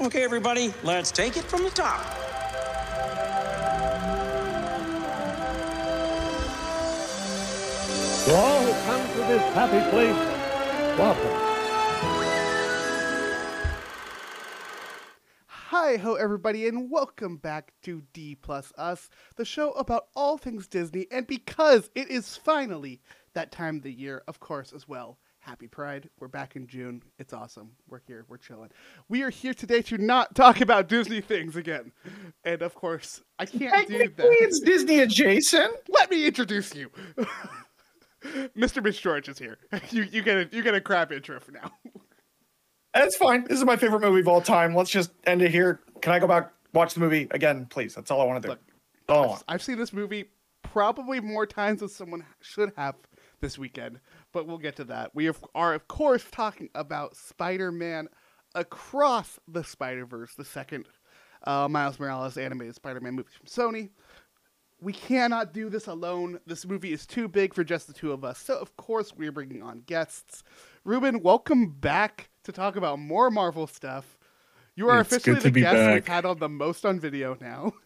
Okay, everybody, let's take it from the top. To all who come to this happy place, welcome. Hi ho everybody and welcome back to D Plus Us, the show about all things Disney, and because it is finally that time of the year, of course, as well. Happy Pride. We're back in June. It's awesome. We're here. We're chilling. We are here today to not talk about Disney things again. And of course, I can't do that. it's Disney adjacent. Let me introduce you. Mr. Mitch George is here. You you get a you get a crap intro for now. That's fine. This is my favorite movie of all time. Let's just end it here. Can I go back watch the movie again, please? That's all I want to do. Look, That's all I want. I've seen this movie probably more times than someone should have this weekend, but we'll get to that. We are, of course, talking about Spider Man Across the Spider Verse, the second uh, Miles Morales animated Spider Man movie from Sony. We cannot do this alone. This movie is too big for just the two of us. So, of course, we're bringing on guests. Ruben, welcome back to talk about more Marvel stuff. You are It's officially the guest we've had on the most on video now.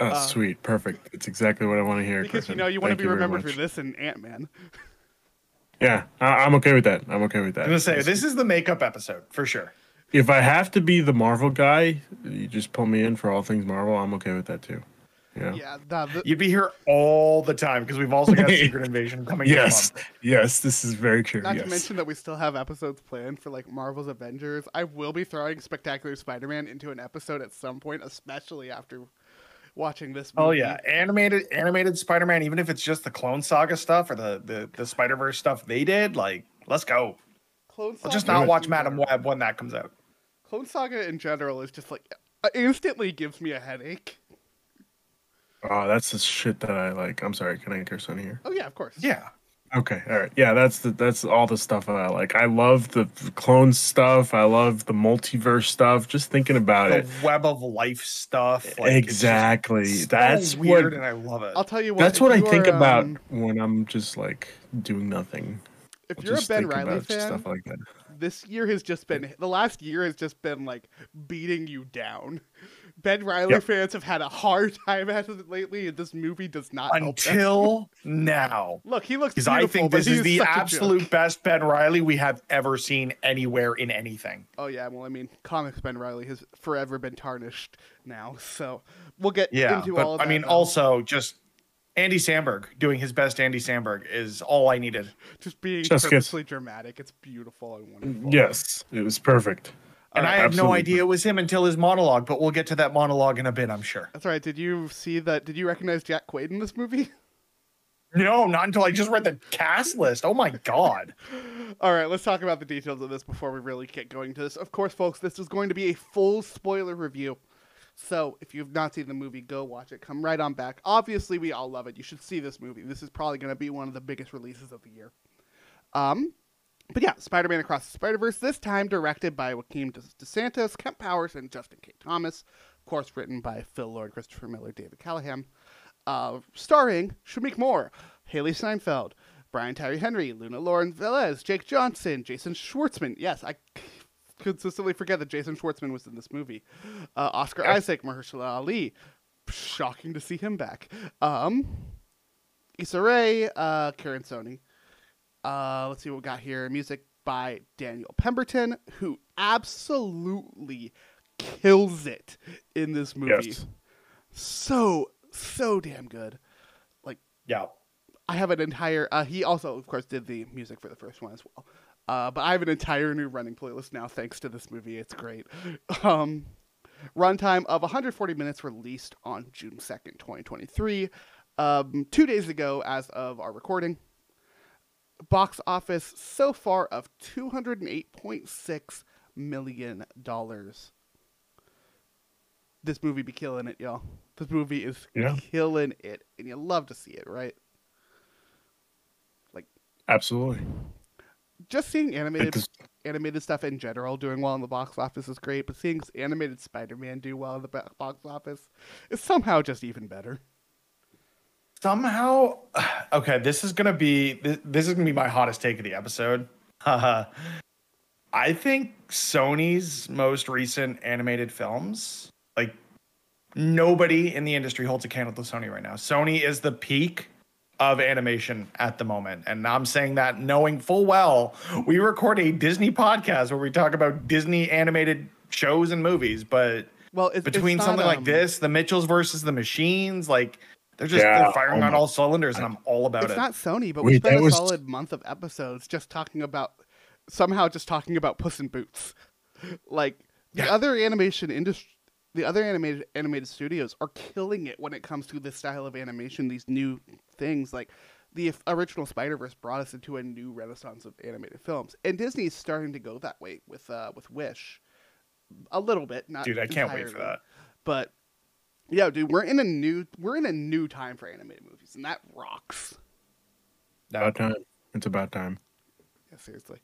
Oh, Uh, sweet, perfect. It's exactly what I want to hear. Because you know you want to be very remembered for this and Ant Man. Yeah, I- I'm okay with that. I'm okay with that. I'm gonna say this is the makeup episode for sure. If I have to be the Marvel guy, you just pull me in for all things Marvel. I'm okay with that too. Yeah. Yeah, nah, the, You'd be here all the time because we've also got Secret Invasion coming. Yes. In. Yes. This is very true. not yes. to mention that we still have episodes planned for like Marvel's Avengers. I will be throwing Spectacular Spider-Man into an episode at some point, especially after watching this. Movie. Oh yeah, animated animated Spider-Man. Even if it's just the Clone Saga stuff or the the, the Spider Verse stuff they did, like let's go. Clone Saga I'll just not watch in Madame Web when that comes out. Clone Saga in general is just like uh, instantly gives me a headache. Oh, that's the shit that I like. I'm sorry. Can I curse on here? Oh yeah, of course. Yeah. Okay. All right. Yeah. That's the that's all the stuff I like. I love the clone stuff. I love the multiverse stuff. Just thinking about The it. web of life stuff. like, it's just exactly. so that's weird, what and I love it. I'll tell you what. That's what I think are, about um, when I'm just like doing nothing. if I'll you're a just Ben Riley fan, stuff like that. This year has just been the last year has just been like beating you down. Ben Riley Yep. fans have had a hard time at it lately, and this movie does not help. Until now. Look, he looks Because I think this is the such a joke. absolute best Ben Riley we have ever seen anywhere in anything. Oh yeah, well, I mean, comics Ben Riley has forever been tarnished now, so we'll get Yeah. into But all of that. I mean, though. also just Andy Samberg doing his best Andy Samberg is all I needed. just being Just get- purposely dramatic. It's beautiful and wonderful. Yes, it was perfect. And Uh, I had no idea it was him until his monologue, but we'll get to that monologue in a bit, I'm sure. That's right. Did you see that? Did you recognize Jack Quaid in this movie? No, not until I just read the cast list. Oh my god. All right, let's talk about the details of this before we really get going to this. Of course, folks, this is going to be a full spoiler review. So, if you've not seen the movie, go watch it. Come right on back. Obviously, we all love it. You should see this movie. This is probably going to be one of the biggest releases of the year. Um, but yeah, Spider-Man Across the Spider-Verse. This time directed by Joaquin De- DeSantis, Kemp Powers, and Justin K. Thomas. Of course, written by Phil Lord, Christopher Miller, David Callaham. Uh, starring Shameik Moore, Hailee Steinfeld, Brian Tyree Henry, Luna Lauren Velez, Jake Johnson, Jason Schwartzman. Yes, I consistently forget that Jason Schwartzman was in this movie. Uh, Oscar Isaac, Mahershala Ali. Shocking to see him back. Um, Issa Rae, uh, Karan Soni. Uh, let's see what we got here. Music by Daniel Pemberton, who absolutely kills it in this movie. Yes. So, so damn good. Like, Yeah. I have an entire. Uh, he also, of course, did the music for the first one as well. Uh, but I have an entire new running playlist now thanks to this movie. It's great. Um, runtime of 140 minutes, released on June 2nd, 2023. Um, two days ago, as of our recording. Box office so far of 208.6 million dollars. This movie be killing it, y'all. This movie is Yeah. killing it, and you love to see it, right? Like, absolutely. Just seeing animated Because- animated stuff in general doing well in the box office is great, but seeing animated Spider-Man do well in the box office is somehow just even better. Somehow, okay, this is gonna be this, this is gonna be my hottest take of the episode. I think Sony's most recent animated films, like nobody in the industry holds a candle to Sony right now. Sony is the peak of animation at the moment. And I'm saying that knowing full well we record a Disney podcast where we talk about Disney animated shows and movies, but Well, it's, between it's not, something like um, this, the Mitchells versus the Machines, like they're just Yeah, they're firing oh on all cylinders, and I'm all about It's it. It's not Sony, but we Wait, spent a was- solid month of episodes just talking about somehow just talking about Puss in Boots. Like the Yeah. other animation industry, the other animated animated studios are killing it when it comes to this style of animation. These new things, like the original Spider Verse, brought us into a new renaissance of animated films, and Disney is starting to go that way with uh, with Wish, a little bit. Not Dude, I can't wait for that. But yeah, dude, we're in a new we're in a new time for animated movies, and that rocks. About time. It's about time. Yeah, seriously.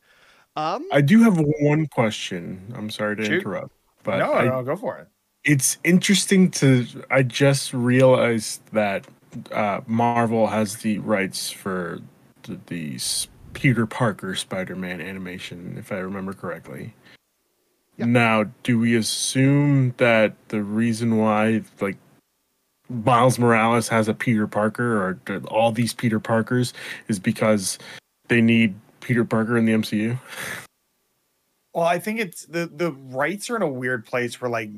Um, I do have one question. I'm sorry to Shoot. interrupt, but no, I, no, go for it. It's interesting to. I just realized that uh, Marvel has the rights for the, the Peter Parker Spider-Man animation, if I remember correctly. Yeah. Now, do we assume that the reason why, like, Miles Morales has a Peter Parker, or all these Peter Parkers, is because they need Peter Parker in the MCU? Well, I think it's the the rights are in a weird place where like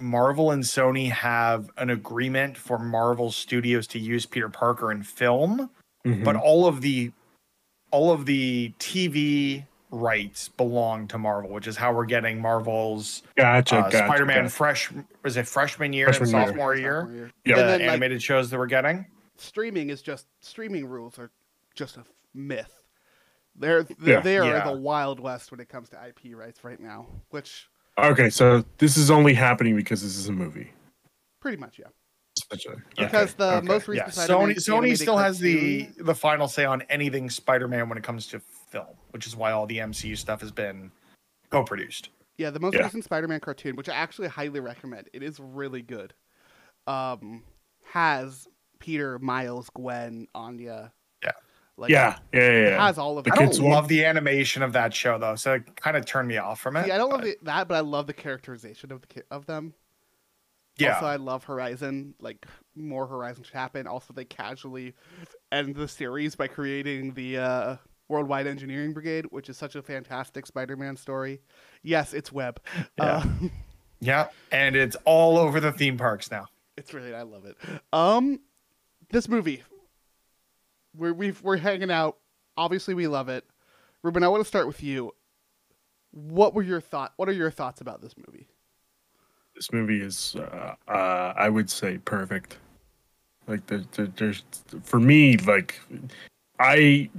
Marvel and Sony have an agreement for Marvel Studios to use Peter Parker in film, Mhm. but all of the all of the TV rights belong to Marvel, which is how we're getting Marvel's gotcha, uh, gotcha, Spider-Man gotcha. fresh is it freshman year Freshman and year. sophomore year? Yeah. The And then, like, animated shows that we're getting. streaming is just streaming rules are just a f- myth. They're, they're Yeah. they are Yeah. the wild west when it comes to IP rights right now, which Okay, so this is only happening because this is a movie. pretty much yeah. Essentially. Because the okay. most recent Spider-Man Sony Sony still has the the final say on anything Spider-Man when it comes to film, which is why all the MCU stuff has been co-produced. yeah the most Yeah. recent Spider-Man cartoon, which I actually highly recommend. It is really good. Um, has Peter, Miles, Gwen, Anya. Yeah. like yeah, yeah, yeah. It has all of The I don't love the animation of that show though, so it kind of turned me off from it. See, I don't love the, that, but I love the characterization of the of them. Yeah, Also, I love Horizon. Like more Horizon should happen. Also, they casually end the series by creating the uh, Worldwide Engineering Brigade, which is such a fantastic Spider-Man story. Yes, it's web. Yeah. Uh, yeah, and it's all over the theme parks now. it's really I love it. Um, this movie, we're we've, we're hanging out. Obviously, we love it. Ruben, I want to start with you. What were your thought? What are your thoughts about this movie? This movie is, uh, uh, I would say, perfect. Like, the, the, there's for me, like, I,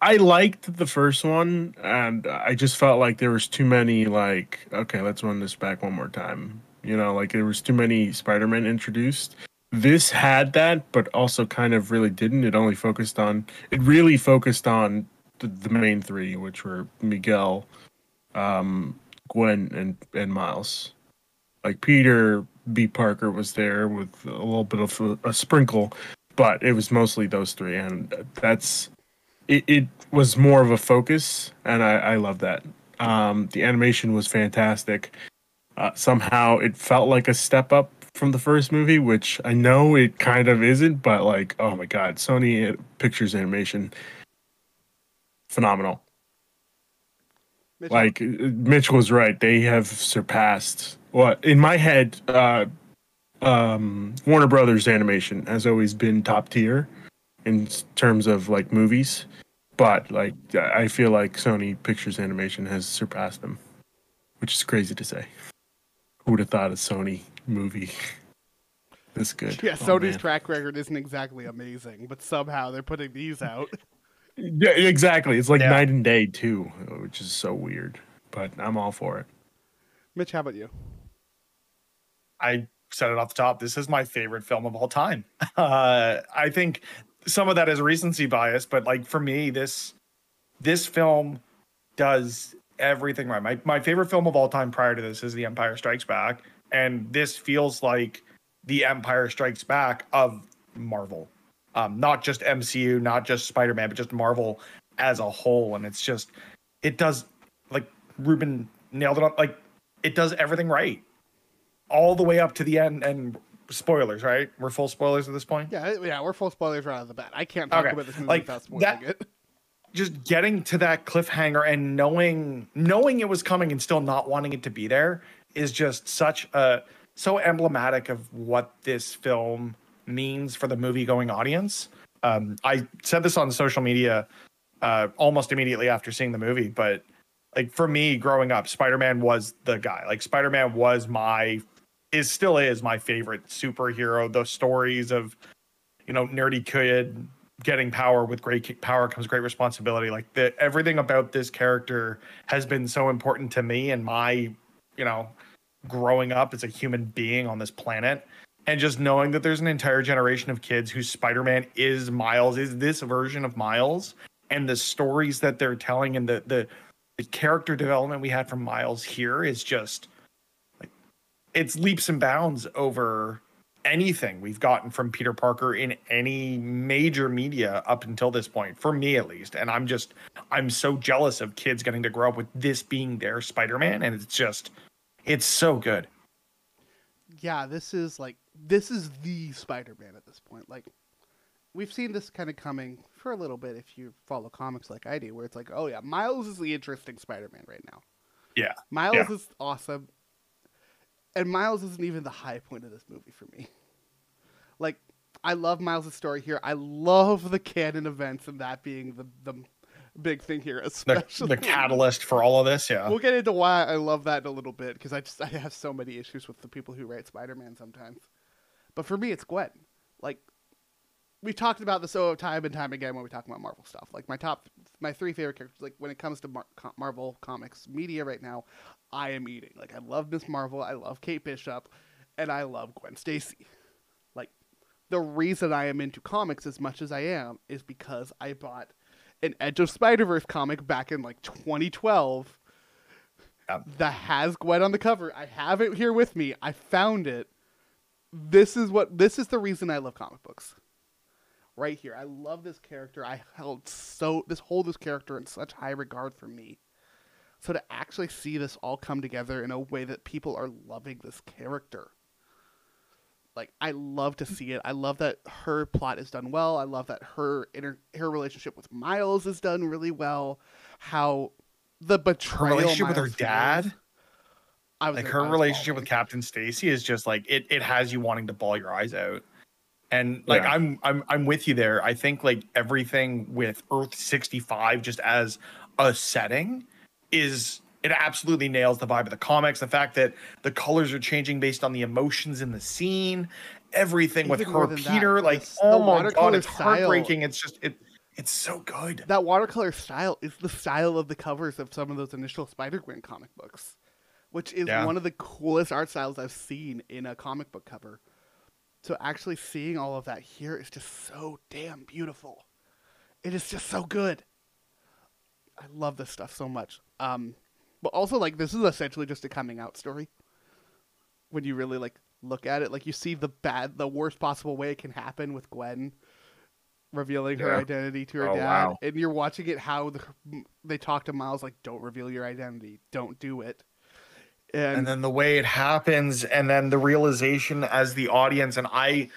I liked the first one, and I just felt like there was too many. Like, okay, let's run this back one more time. You know, like there was too many Spider-Man introduced. This had that, but also kind of really didn't. It only focused on. It really focused on the, the main three, which were Miguel, um, Gwen, and and Miles. Like Peter B. Parker was there with a little bit of a, a sprinkle, but it was mostly those three, and that's it. It was more of a focus, and I, I love that. Um, the animation was fantastic. Uh, somehow, it felt like a step up from the first movie, which I know it kind of isn't, but like, oh my god, Sony Pictures animation, phenomenal Mitch, like Mitch was right. They have surpassed what in my head. Uh, um, Warner Brothers animation has always been top tier in terms of like movies, but like I feel like Sony Pictures animation has surpassed them, which is crazy to say. Who would have thought a Sony movie this good? yeah, Oh, Sony's man. track record isn't exactly amazing, but somehow they're putting these out. Yeah, exactly. It's like Yeah. night and day too, which is so weird. But I'm all for it. Mitch, how about you? I said it off the top. This is my favorite film of all time. Uh, I think some of that is recency bias, but like for me, this this film does everything right. My my favorite film of all time prior to this is The Empire Strikes Back, and this feels like The Empire Strikes Back of Marvel. Um, not just MCU, not just Spider-Man, but just Marvel as a whole. And it's just it does like Ruben nailed it on. Like it does everything right, all the way up to the end. And spoilers, right? We're full spoilers at this point. Yeah, yeah, we're full spoilers right out of the bat. I can't talk Okay, about this movie like, without spoiling that- it. just getting to that cliffhanger and knowing knowing it was coming and still not wanting it to be there is just such a so emblematic of what this film means for the movie going audience. Um, I said this on social media uh, almost immediately after seeing the movie, but like for me growing up, Spider Man was the guy. Like Spider Man was my is still is my favorite superhero. The stories of you know nerdy kid getting power with great power comes great responsibility like the everything about this character has been so important to me and my you know growing up as a human being on this planet and just knowing that there's an entire generation of kids whose spider-man is miles is this version of miles and the stories that they're telling and the the, the character development we had from miles here is just like it's leaps and bounds over anything we've gotten from Peter Parker in any major media up until this point, for me at least. And I'm just, I'm so jealous of kids getting to grow up with this being their Spider Man. And it's just, it's so good. yeah, this is like this is the Spider-Man at this point. Like we've seen this kind of coming for a little bit if you follow comics like I do, where it's like, oh yeah, Miles is the interesting Spider-Man right now. Yeah. Miles Yeah. is awesome, and Miles isn't even the high point of this movie for me. Like I love Miles' story here. I love the canon events and that being the the big thing here, The, especially the catalyst for all of this. Yeah. We'll get into why I love that in a little bit because I just I have so many issues with the people who write Spider-Man sometimes. But for me, it's Gwen. Like we've talked about this so time and time again when we talk about Marvel stuff. Like my top, my three favorite characters. Like when it comes to Mar- Marvel comics media right now, I am eating. Like I love Miss Marvel, I love Kate Bishop, and I love Gwen Stacy. Like the reason I am into comics as much as I am is because I bought an Edge of Spider Verse comic back in like 2012 Yep. that has Gwen on the cover. I have it here with me. I found it. This is what this is the reason I love comic books. Right here. I love this character. I held so this hold this character in such high regard for me. So to actually see this all come together in a way that people are loving this character. Like I love to see it. I love that her plot is done well. I love that her inter- her relationship with Miles is done really well. How the Her betrayal relationship with her dad, feels. I was like her was relationship with. Captain Stacy is just like it, it has you wanting to ball your eyes out. And like Yeah. I'm I'm I'm with you there. I think like everything with Earth 65 just as a setting is it absolutely nails the vibe of the comics. The fact that the colors are changing based on the emotions in the scene, everything with Even more her than that, Peter, like this- oh the my god, it's style- heartbreaking. It's just it it's so good. that watercolor style is the style of the covers of some of those initial Spider-Gwen comic books, which is Yeah. one of the coolest art styles I've seen in a comic book cover. So actually seeing all of that here is just so damn beautiful. It is just so good. I love this stuff so much. Um, but also like this is essentially just a coming out story. When you really like look at it, like you see the bad, the worst possible way it can happen with Gwen revealing her identity to her Oh, dad, wow. and you're watching it how the, they talk to Miles like, "Don't reveal your identity, don't do it," and, and then the way it happens and then the realization as the audience and i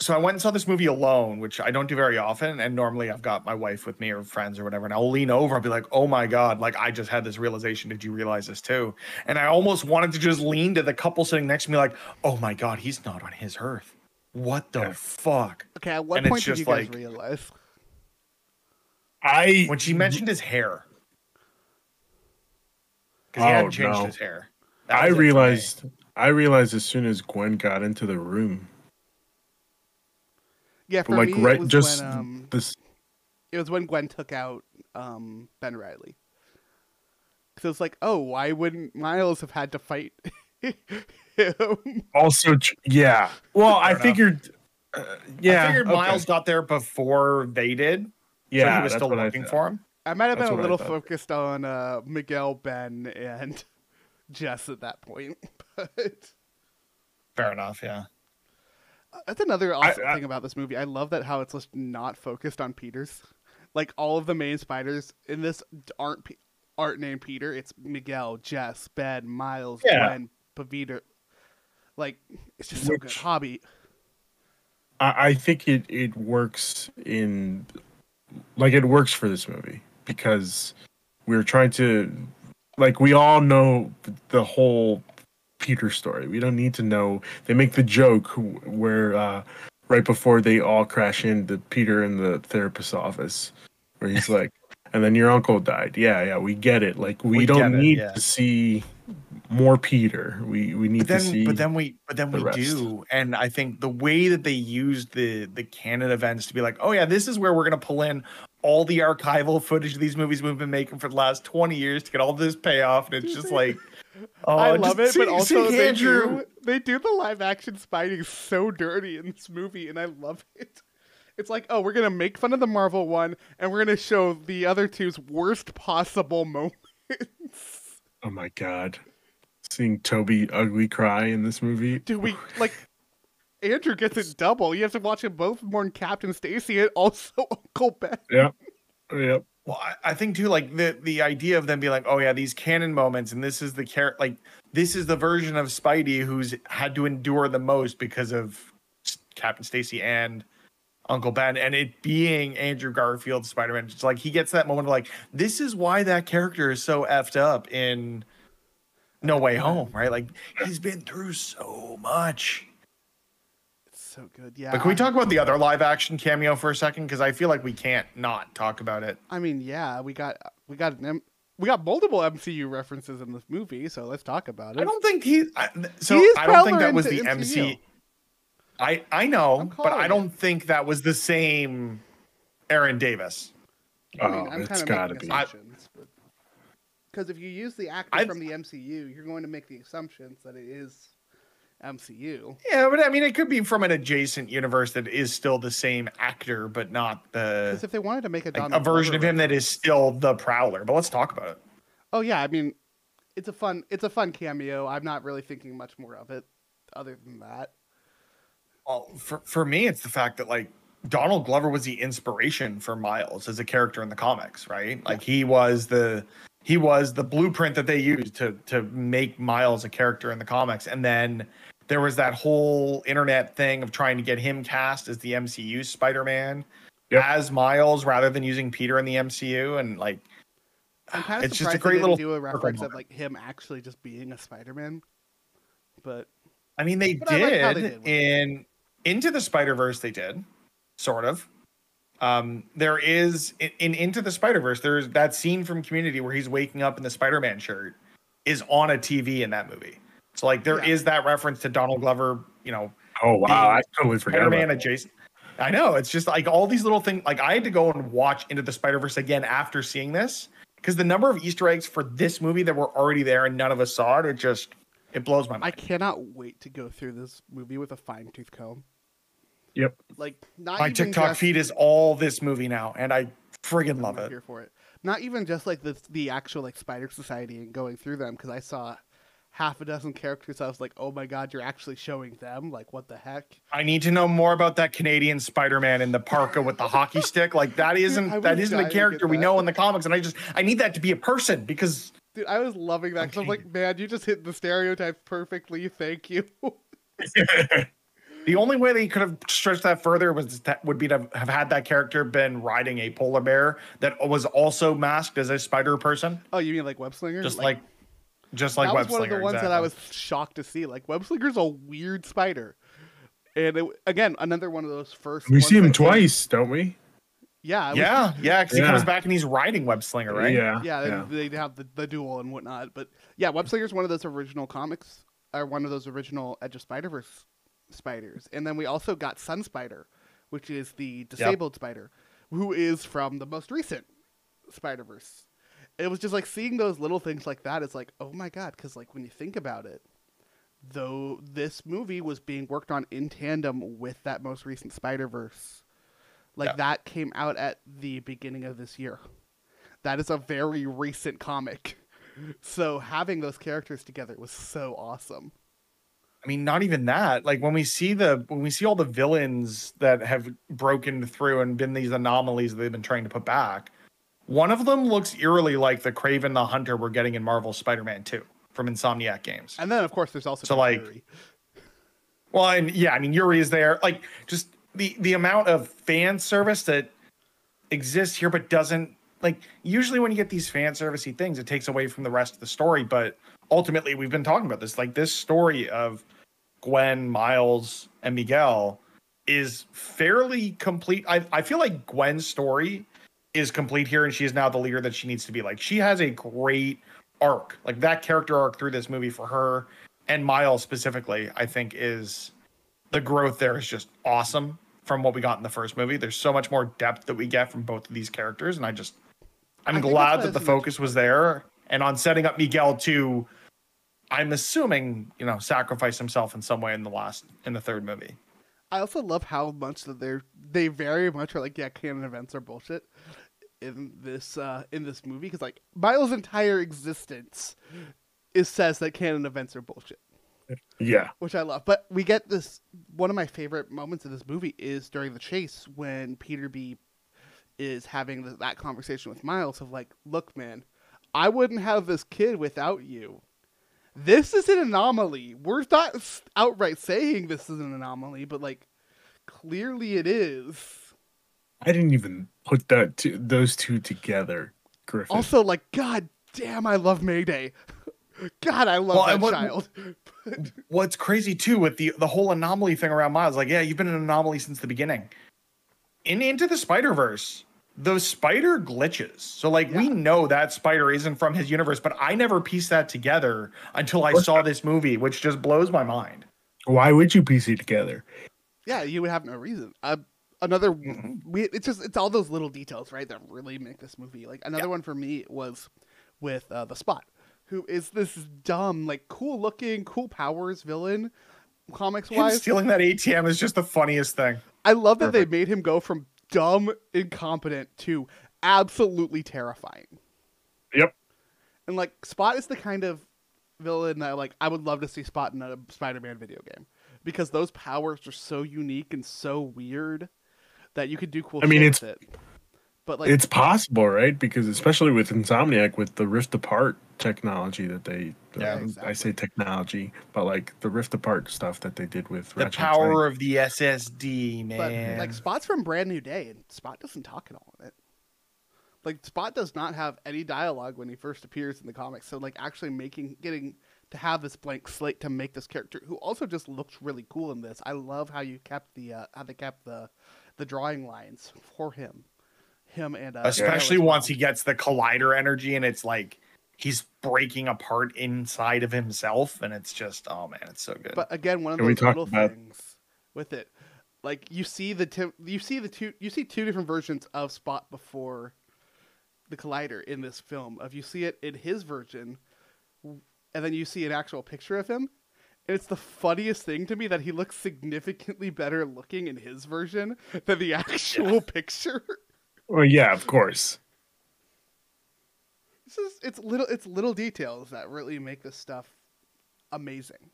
so i went and saw this movie alone which i don't do very often and normally i've got my wife with me or friends or whatever and i'll lean over and be like oh my god like i just had this realization. Did you realize this too? And i almost wanted to just lean to the couple sitting next to me like oh my god he's not on his earth. What the fuck? Okay, at what and point did you guys like- realize? I when she mentioned his hair. Because he Oh, hadn't changed no. his hair. I was it for me. realized I realized as soon as Gwen got into the room, Yeah, for like me, right it was just when um, this. it was when Gwen took out um Ben Riley. So it's like, oh, why wouldn't Miles have had to fight him? Also, yeah. Well, I enough. figured. Uh, yeah, i figured okay. miles got there before they did Yeah, so he was still looking for him I might have That's been a little focused on uh, Miguel, Ben, and Jess at that point, but Fair enough. Yeah. That's another awesome I- thing about this movie. I love that how it's just not focused on Peters. Like all of the main spiders in this aren't. Aren't named Peter. It's Miguel, Jess, Ben, Miles, Yeah. Gwen, Pavitr. Like it's just so good. Hobie. I, I think it it works in like it works for this movie because we're trying to like we all know the whole Peter story. We don't need to know. They make the joke where uh, right before they all crash into Peter in the therapist's office, where he's like, "And then your uncle died." Yeah, yeah, we get it. Like we, We don't it, need yeah. to see more Peter. We we need but then to see. but then we but then the we rest. do and i think the way that they used the the canon events to be like oh yeah this is where we're going to pull in all the archival footage of these movies we've been making for the last 20 years to get all this payoff and it's just like oh I love it, just but also see they Andrew- do, they do the live action Spidey so dirty in this movie, and I love it. It's like, oh, we're gonna make fun of the Marvel one, and we're gonna show the other two's worst possible moments. oh my god, seeing Tobey ugly cry in this movie. Do we like? Andrew gets it double. You have to watch them both mourn Captain Stacy and also Uncle Ben. Yep. Yep. Well, I, I think too, like the the idea of them being like, oh yeah, these canon moments, and this is the character, like this is the version of Spidey who's had to endure the most because of Captain Stacy and Uncle Ben, and it being Andrew Garfield Spider Man. It's like he gets that moment of like, this is why that character is so effed up in No Way Home, right? Like he's been through so much. It's so good. Yeah. But can we talk about the other live action cameo for a second? Because I feel like we can't not talk about it. I mean, yeah, we got we got an M- we got multiple MCU references in this movie, so let's talk about it. I don't think he. I, so He's I don't think that was the MCU. MC. I I know, but I don't think that was the same Aaron Davis. I mean, Oh, I'm it's kind of gotta be. Because if you use the actor I- from the MCU, you're going to make the assumptions that it is MCU. Yeah, but I mean, it could be from an adjacent universe that is still the same actor, but not the Because if they wanted to make a like, a version Glover of him that is still the Prowler. But let's talk about it. Oh yeah, I mean, it's a fun it's a fun cameo. I'm not really thinking much more of it, other than that. Well, for for me, it's the fact that like Donald Glover was the inspiration for Miles as a character in the comics, right? Like he was the he was the blueprint that they used to to make Miles a character in the comics, and then there was that whole internet thing of trying to get him cast as the MCU Spider-Man Yep. as Miles rather than using Peter in the MCU, and like I'm kind of it's just a great little do a reference of like him actually just being a Spider-Man. But I mean, they But I like did, they did with it. in Into the Spider Verse. They did, sort of. Um, there is in, in Into the Spider Verse. There's that scene from Community where he's waking up in the Spider Man shirt is on a TV in that movie. So like there is Yeah. that reference to Donald Glover. You know, Oh wow, I totally forgot Spider-Man that. adjacent. I know it's just like all these little things. Like I had to go and watch Into the Spider Verse again after seeing this because the number of Easter eggs for this movie that were already there and none of us saw it. It just it blows my mind. I cannot wait to go through this movie with a fine tooth comb. Yep. Like not My even TikTok just- feed is all this movie now, and I friggin' love I'm it. here for it. Not even just like the the actual like Spider Society and going through them because I saw half a dozen characters. I was like, oh my god, you're actually showing them. Like, what the heck? I need to know more about that Canadian Spider-Man in the parka with the hockey stick. Like that isn't was that isn't a character we know in the comics, and I just I need that to be a person because Dude, I was loving that because I'm like, man, you just hit the stereotype perfectly. Thank you. the only way they could have stretched that further was that would be to have had that character been riding a polar bear that was also masked as a spider person, oh, you mean like web slinger? just like, just like that web was one of the Slinger, ones that I was shocked to see. Like web slinger's a weird spider, and it, again, another one of those first. We ones see him that came- twice, don't we? Yeah, it was- Yeah, yeah, because Yeah. he comes back and he's riding web slinger, right? Yeah. yeah, They, they have the, the duel and whatnot. But yeah, Web Slinger's one of those original comics, or one of those original Edge of Spider Verse spiders. And then we also got Sun Spider, which is the disabled spider, who is from the most recent Spider Verse. It was just like seeing those little things like that. It's like, oh my god, because like when you think about it, though this movie was being worked on in tandem with that most recent Spider Verse. Like Yeah. that came out at the beginning of this year. That is a very recent comic. So having those characters together was so awesome. I mean, not even that. Like when we see the when we see all the villains that have broken through and been these anomalies that they've been trying to put back, One of them looks eerily like the Kraven the Hunter we're getting in Marvel Spider-Man 2 from Insomniac Games. And then of course there's also So, like, Fury. Well, and yeah, I mean Yuri is there. Like just the the amount of fan service that exists here, but doesn't like usually when you get these fan servicey things, it takes away from the rest of the story. But ultimately, we've been talking about this. Like this story of Gwen, Miles, and Miguel is fairly complete. I, I feel like Gwen's story is complete here, and she is now the leader that she needs to be. Like she has a great arc, like that character arc through this movie for her and Miles specifically. I think is the growth there is just awesome from what we got in the first movie. There's so much more depth that we get from both of these characters, and I just I'm I glad that the focus was there and on setting up Miguel to. I'm assuming you know sacrifice himself in some way in the last in the third movie. I also love how much that they're they very much are like yeah canon events are bullshit in this uh in this movie because like Miles' entire existence is says that canon events are bullshit. Yeah. which I love. But we get this one of my favorite moments of this movie is during the chase when Peter B is having th that conversation with Miles of like, "Look, man, I wouldn't have this kid without you. This is an anomaly. We're not outright saying this is an anomaly, but like, clearly it is." I didn't even put that two, those two together, Griffin. Also, like, God damn, I love Mayday. God, I love Well, that what- child. What's crazy too with the the whole anomaly thing around Miles, like, yeah, you've been an anomaly since the beginning. In Into the Spider Verse, those spider glitches. So, like, we know that spider isn't from his universe, but I never pieced that together until I saw this movie, which just blows my mind. Why would you piece it together? Yeah, you would have no reason. Uh, another, Mhm. we, it's just it's all those little details, right, that really make this movie. Like another one for me was with uh, the Spot, who is this dumb, like cool looking, cool powers villain, comics wise stealing that ATM is just the funniest thing. I love that Perfect. they made him go from dumb, incompetent to absolutely terrifying. Yep. And like Spot is the kind of villain that like I would love to see Spot in a Spider-Man video game because those powers are so unique and so weird that you could do cool. I mean, it's- with it. But like, it's possible, right? Because especially with Insomniac, with the Rift Apart technology that they, Yeah, um, I say technology, but like the Rift Apart stuff that they did with The Ratchet and Clank. power of the SSD, man. but man. like Spot's from Brand New Day, and Spot doesn't talk at all in it. Like Spot does not have any dialogue when he first appears in the comics. So like actually making getting to have this blank slate to make this character who also just looks really cool in this. I love how you kept the uh, how they kept the the drawing lines for him, him and uh, especially Miguel once well. he gets the collider energy and it's like he's breaking apart inside of himself and it's just oh man it's so good But again, one of Can we those talk little about- things with it, like you see the two, you see the two, you see two different versions of Spot before the Collider in this film. Of you see it in his version, and then you see an actual picture of him. And it's the funniest thing to me that he looks significantly better looking in his version than the actual picture. Well, yeah, of course. It's just it's little it's little details that really make this stuff amazing.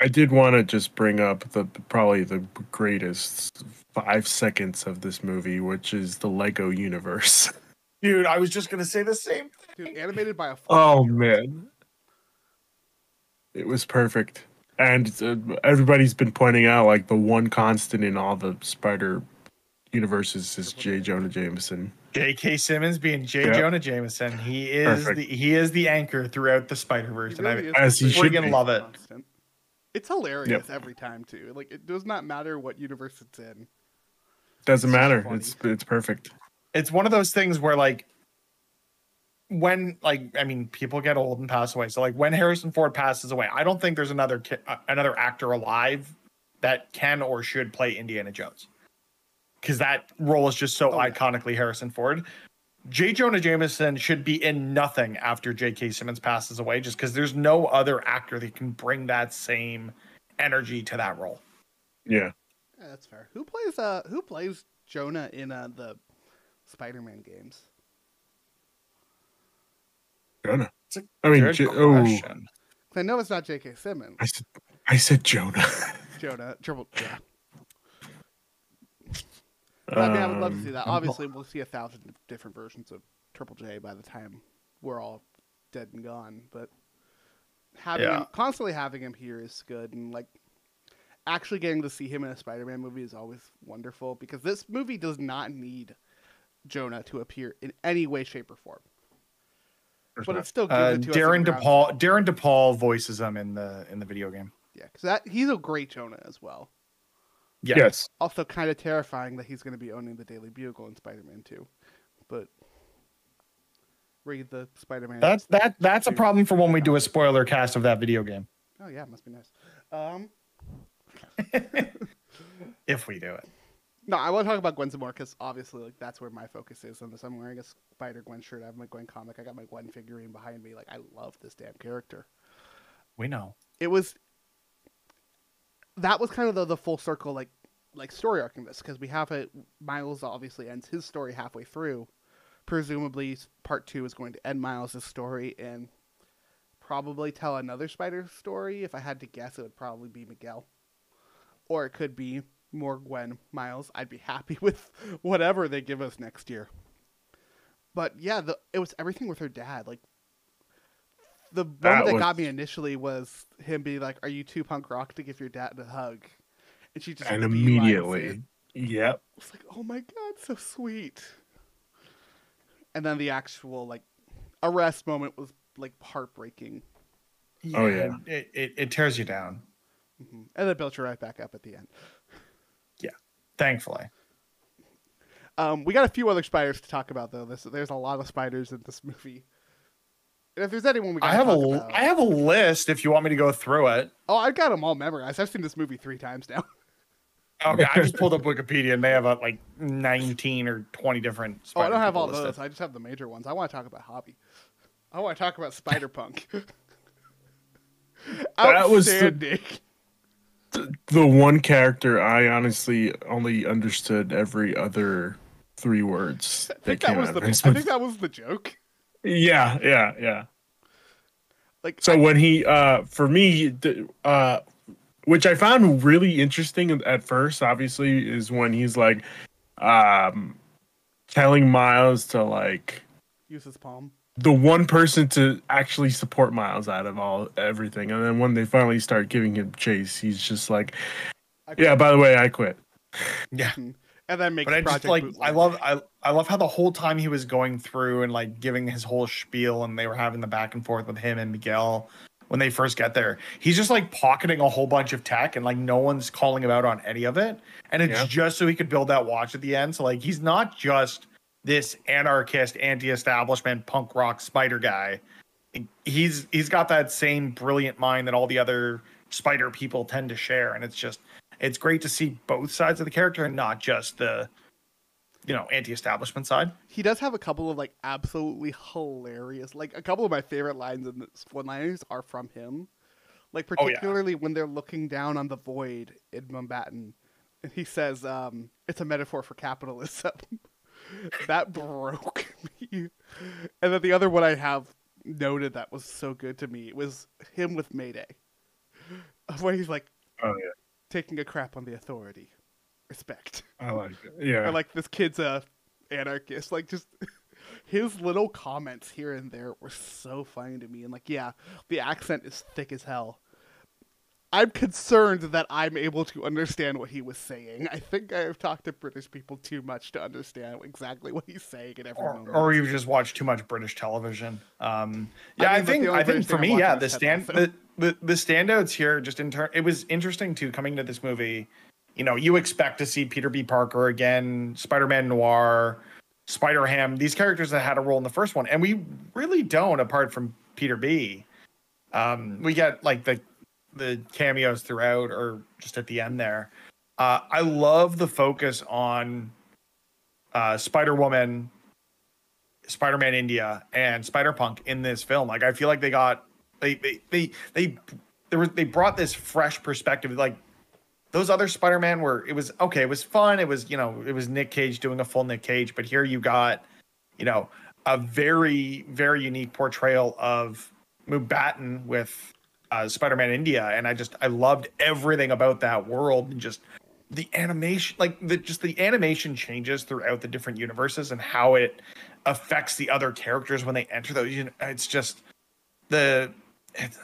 I did want to just bring up the probably the greatest five seconds of this movie, which is the Lego universe. dude i was just gonna say the same thing Dude, animated by a Oh 14-year-old. man, it was perfect, and uh, everybody's been pointing out like the one constant in all the Spider universes is J. Jonah Jameson. jk simmons being j Yeah. jonah jameson he is Perfect. the he is the anchor throughout the spider-verse He and i is As he the should freaking love it. constant. It's hilarious Yep. every time too. Like it does not matter what universe it's in. Doesn't It's matter. funny. It's it's perfect. It's one of those things where like when like i mean people get old and pass away so like when harrison ford passes away i don't think there's another ki- uh, another actor alive that can or should play indiana jones because that role is just so Oh, yeah. iconically harrison ford j jonah jameson should be in nothing after j.k simmons passes away just because there's no other actor that can bring that same energy to that role Yeah. Yeah, that's fair. Who plays uh who plays Jonah in uh the Spider-Man games? Jonah. It's a I mean, Good J- oh, question. 'Cause I know it's not J.K. Simmons. I said I said Jonah. Jonah, triple, yeah. But I mean, I would love to Um, see that. I'm- Obviously, we'll see a thousand different versions of Triple J by the time we're all dead and gone. But having Yeah. him, constantly having him here is good, and like actually getting to see him in a Spider-Man movie is always wonderful because this movie does not need Jonah to appear in any way, shape, or form. There's But not- it still gives Uh, it to. Darren in ground- DePaul. Darin De Paul voices him in the in the video game. Yeah, because that he's a great Jonah as well. Yeah. Yes. Also, kind of terrifying that he's going to be owning the Daily Bugle in Spider-Man 2. But read the Spider-Man. That's that that's a problem for when we do a spoiler cast of that video game. Oh yeah, must be nice. Um, If we do it. No, I want to talk about Gwen some more because obviously, like that's where my focus is on this. I'm wearing a Spider Gwen shirt. I have my Gwen comic. I got my Gwen figurine behind me. Like I love this damn character. We know. It was. That was kind of the, the full circle, like like story arc in this because we have it. Miles obviously ends his story halfway through. Presumably, part two is going to end Miles' story and probably tell another Spider story. If I had to guess, it would probably be Miguel, or it could be more Gwen Miles. I'd be happy with whatever they give us next year. But yeah, the, it was everything with her dad. Like the moment That that, was- got me initially was him being like, "Are you too punk rock to give your dad a hug?" And she just and beelines it. immediately, yep. It's like, oh my god, so sweet. And then the actual like arrest moment was like heartbreaking, Oh, yeah. It, it, it tears you down. hmm and then built you right back up at the end. Thankfully. Um, we got a few other spiders to talk about though. This there's a lot of spiders in this movie. And if there's anyone we got I have a talk l- about, I have a list if you want me to go through it. oh, I've got them all memorized. I've seen this movie three times now. Okay, I just pulled up Wikipedia and they have uh, like 19 or 20 different. Spiders. Oh, I don't have all listed. those. I just have the major ones. I want to talk about Hobie. I want to talk about Spider Punk. That was the- The one character I honestly only understood every other three words I that think came that was the. I think that was the joke. Yeah, yeah, yeah. Like So I- when he, uh, for me, uh, which I found really interesting at first, obviously, is when he's like, um, telling Miles to like use his palm. The one person to actually support Miles out of all everything, and then when they finally start giving him chase, he's just like, yeah. By the way, I quit. Yeah. and then makes But I just like Bootleg. I love I I love how the whole time he was going through and like giving his whole spiel and they were having the back and forth with him and Miguel when they first get there. He's just like pocketing a whole bunch of tech and like no one's calling him out on any of it. And it's Yeah. just so he could build that watch at the end. So like he's not just this anarchist, anti-establishment, punk rock spider guy. He's he's got that same brilliant mind that all the other spider people tend to share. And it's just it's great to see both sides of the character and not just the you know anti-establishment side. he does have a couple of like absolutely hilarious like a couple of my favorite lines in this one liners are from him like Oh, yeah. particularly when they're looking down on the void in Mumbattan and he says um it's a metaphor for capitalism that broke me and then the other one i have noted that was so good to me was him with mayday where he's like Oh yeah, taking a crap on the authority respect I like it. Yeah, or like this kid's a anarchist. Like just his little comments here and there were so funny to me. And like, yeah, the accent is thick as hell. I'm concerned that I'm able to understand what he was saying. I think I have talked to British people too much to understand exactly what he's saying at every Or, moment. or you just watch too much British television. Um, yeah, I I, mean, but think I think for me, yeah, the stand the, the the standouts here just in turn. It was interesting too coming to this movie. You know, you expect to see Peter B. Parker again, Spider-Man Noir, Spider Ham. These characters that had a role in the first one, and we really don't, apart from Peter B. Um, we get like the the cameos throughout, or just at the end there. Uh, I love the focus on uh, Spider Woman, Spider Man India, and Spider Punk in this film. Like I feel like they got they they they they there was they brought this fresh perspective. Like those other Spider Man were it was okay, it was fun. It was you know it was Nick Cage doing a full Nick Cage, but here you got you know a very very unique portrayal of Mumbattan with uh, Spider-Man India, and I just I loved everything about that world and just the animation like the just the animation changes throughout the different universes and how it affects the other characters when they enter those uni- it's just the it,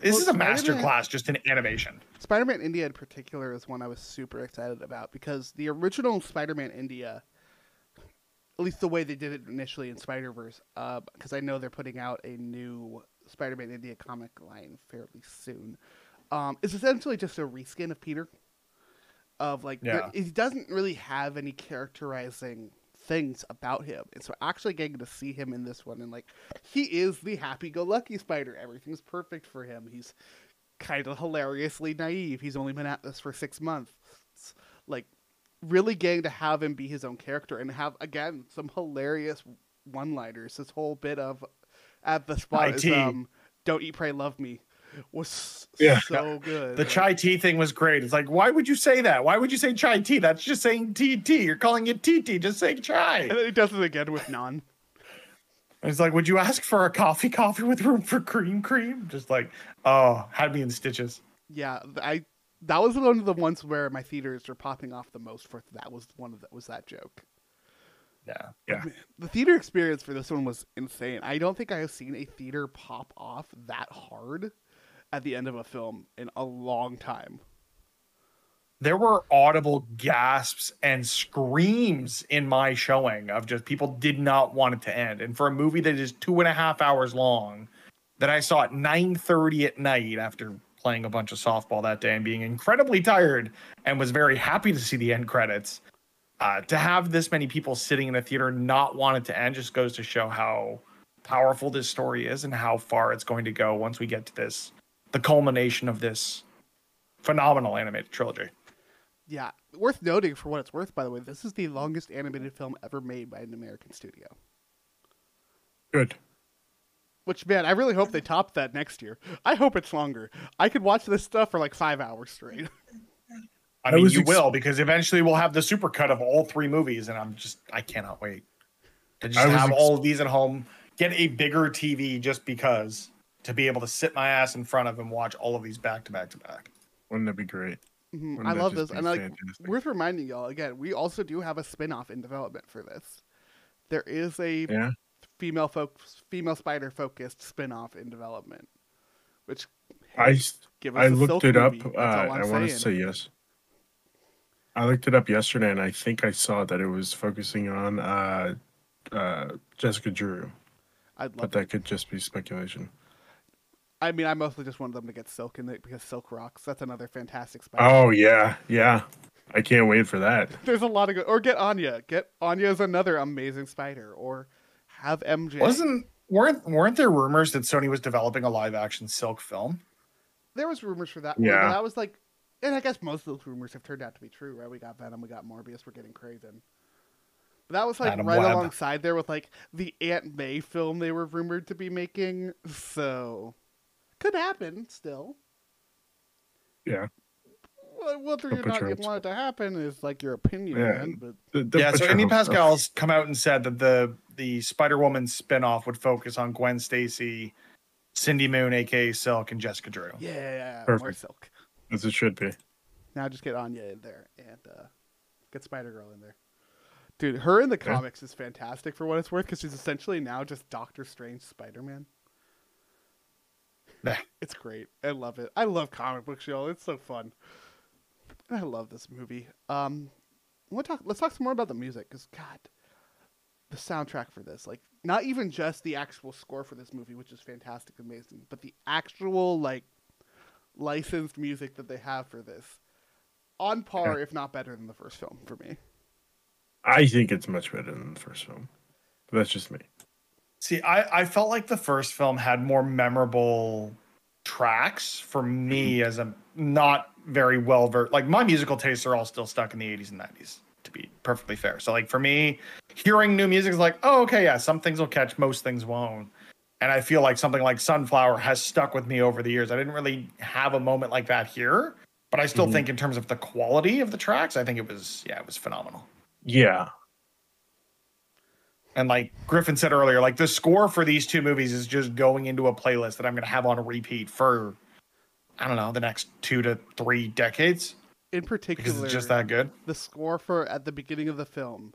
this Well, is a master Spider-Man- class just in animation. Spider-Man India in particular is one I was super excited about because the original Spider-Man India, at least the way they did it initially in Spider-Verse, because I know they're putting out a new Spider-Man India comic line fairly soon, um, is essentially just a reskin of Peter. Of like, Yeah. he doesn't really have any characterizing things about him, and so actually getting to see him in this one, and like, he is the happy-go-lucky Spider. Everything's perfect for him. He's kind of hilariously naive. He's only been at this for six months. Like, really getting to have him be his own character and have again some hilarious one-liners. This whole bit of at the spot is um, "Don't eat, pray, love me" was Yeah. so good. the chai tea thing was great it's like why would you say that why would you say chai tea that's just saying tt you're calling it tt just say chai and then he does it again with none. it's like would you ask for a coffee coffee with room for cream cream just like oh had me in stitches Yeah, I that was one of the ones where my theaters were popping off the most for. That was one of that was that joke. Yeah Yeah. the theater experience for this one was insane. I don't think I have seen a theater pop off that hard at the end of a film in a long time. there were audible gasps and screams in my showing of just people did not want it to end. And for a movie that is two and a half hours long, that I saw at 9:30 at night after playing a bunch of softball that day and being incredibly tired and was very happy to see the end credits. Uh, to have this many people sitting in a theater not want it to end just goes to show how powerful this story is and how far it's going to go once we get to this the culmination of this phenomenal animated trilogy. Yeah, worth noting for what it's worth. By the way, this is the longest animated film ever made by an American studio. Good. Which man, I really hope they top that next year. I hope it's longer. I could watch this stuff for like five hours straight. I I mean, was you ex- will because eventually we'll have the supercut of all three movies, and I'm just I cannot wait to just have ex- all of these at home. Get a bigger TV just because to be able to sit my ass in front of and watch all of these back to back to back. Wouldn't that be great? Mhm, Wouldn't I love just this, be and like fantastic? worth reminding y'all again. We also do have a spin-off in development for this. There is a Yeah. female folk, female spider focused spin-off in development, which I give us I a looked Silk it up. Uh, I want to say yes. I looked it up yesterday, and I think I saw that it was focusing on uh, uh, Jessica Drew, I'd love but that could just be speculation. I mean, I mostly just wanted them to get Silk in it because Silk rocks. That's another fantastic spider. Oh yeah, yeah. I can't wait for that. There's a lot of good. Or get Anya. Get Anya is another amazing spider. Or have MJ. Wasn't weren't weren't there rumors that Sony was developing a live action Silk film? there was rumors for that? Yeah. but that was like, and I guess most of those rumors have turned out to be true. Right? We got Venom. We got Morbius. We're getting Kraven. But that was like Adam right Webb. alongside there with like the Aunt May film they were rumored to be making. So could happen still. Yeah. Well, Whether Don't or not you want it to happen is like your opinion, Yeah. man. But D- don't yeah, so your Amy hopes up. Pascal's come out and said that the the Spider Woman spinoff would focus on Gwen Stacy, Cindy Moon, aka Silk, and Jessica Drew. yeah, more Perfect. Silk. As it should be. Now just get Anya in there and uh, get Spider Girl in there. Dude, her in the Yeah. comics is fantastic for what it's worth because she's essentially now just Doctor Strange Spider Man. Yeah. It's great. I love it. I love comic books, y'all. It's so fun. I love this movie. Um, want talk. Let's talk some more about the music because God, the soundtrack for this, like, not even just the actual score for this movie, which is fantastic, amazing, but the actual like licensed music that they have for this, on par, if not better than the first film for me. I think it's much better than the first film. But that's just me. See, I, I felt like the first film had more memorable tracks for me mm-hmm. as a not very well versed. Like my musical tastes are all still stuck in the 80s and 90s, to be perfectly fair. So like for me, hearing new music is like, oh, okay, yeah, some things will catch, most things won't. And I feel like something like Sunflower has stuck with me over the years. I didn't really have a moment like that here, but I still Mhm. think in terms of the quality of the tracks, I think it was yeah, it was phenomenal. Yeah. And like Griffin said earlier, like the score for these two movies is just going into a playlist that I'm going to have on repeat for, I don't know, the next two to three decades. In particular, because particular, it's just that good. the score for at the beginning of the film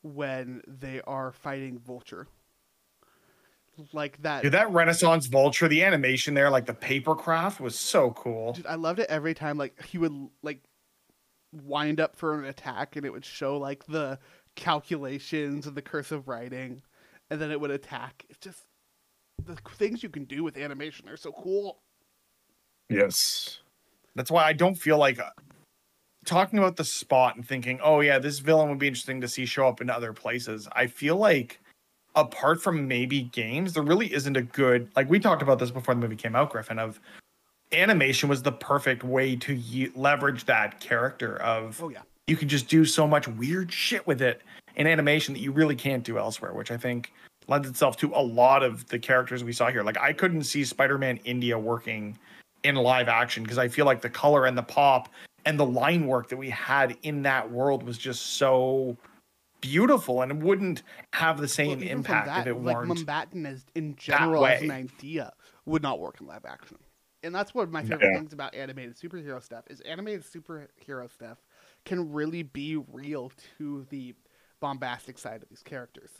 when they are fighting Vulture. Like that. Dude, that Renaissance vulture, the animation there, like the paper craft was so cool. Dude, I loved it every time. Like he would like wind up for an attack, and it would show like the calculations and the cursive writing, and then it would attack. It's just the things you can do with animation are so cool. Yes. That's why I don't feel like uh, talking about the spot and thinking, oh yeah, this villain would be interesting to see show up in other places. I feel like apart from maybe games, there really isn't a good like we talked about this before the movie came out, Griffin. Of animation was the perfect way to ye- leverage that character of Oh yeah, you can just do so much weird shit with it in animation that you really can't do elsewhere, which I think lends itself to a lot of the characters we saw here. Like I couldn't see Spider-Man India working in live action because I feel like the color and the pop and the line work that we had in that world was just so beautiful and it wouldn't have the same Well, impact that, if it like weren't. Mumbattan as in general as an way. idea would not work in live action. And that's one of my favorite Yeah. things about animated superhero stuff is animated superhero stuff can really be real to the bombastic side of these characters.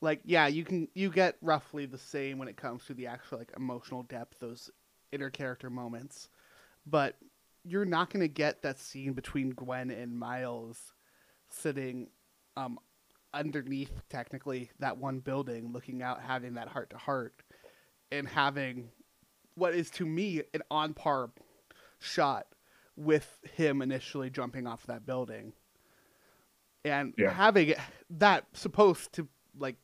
Like, yeah, you can you get roughly the same when it comes to the actual like emotional depth, those inner character moments, but you're not going to get that scene between Gwen and Miles sitting um, underneath technically that one building, looking out, having that heart to heart, and having what is to me an on par shot with him initially jumping off that building, and Yeah. having it- that supposed to like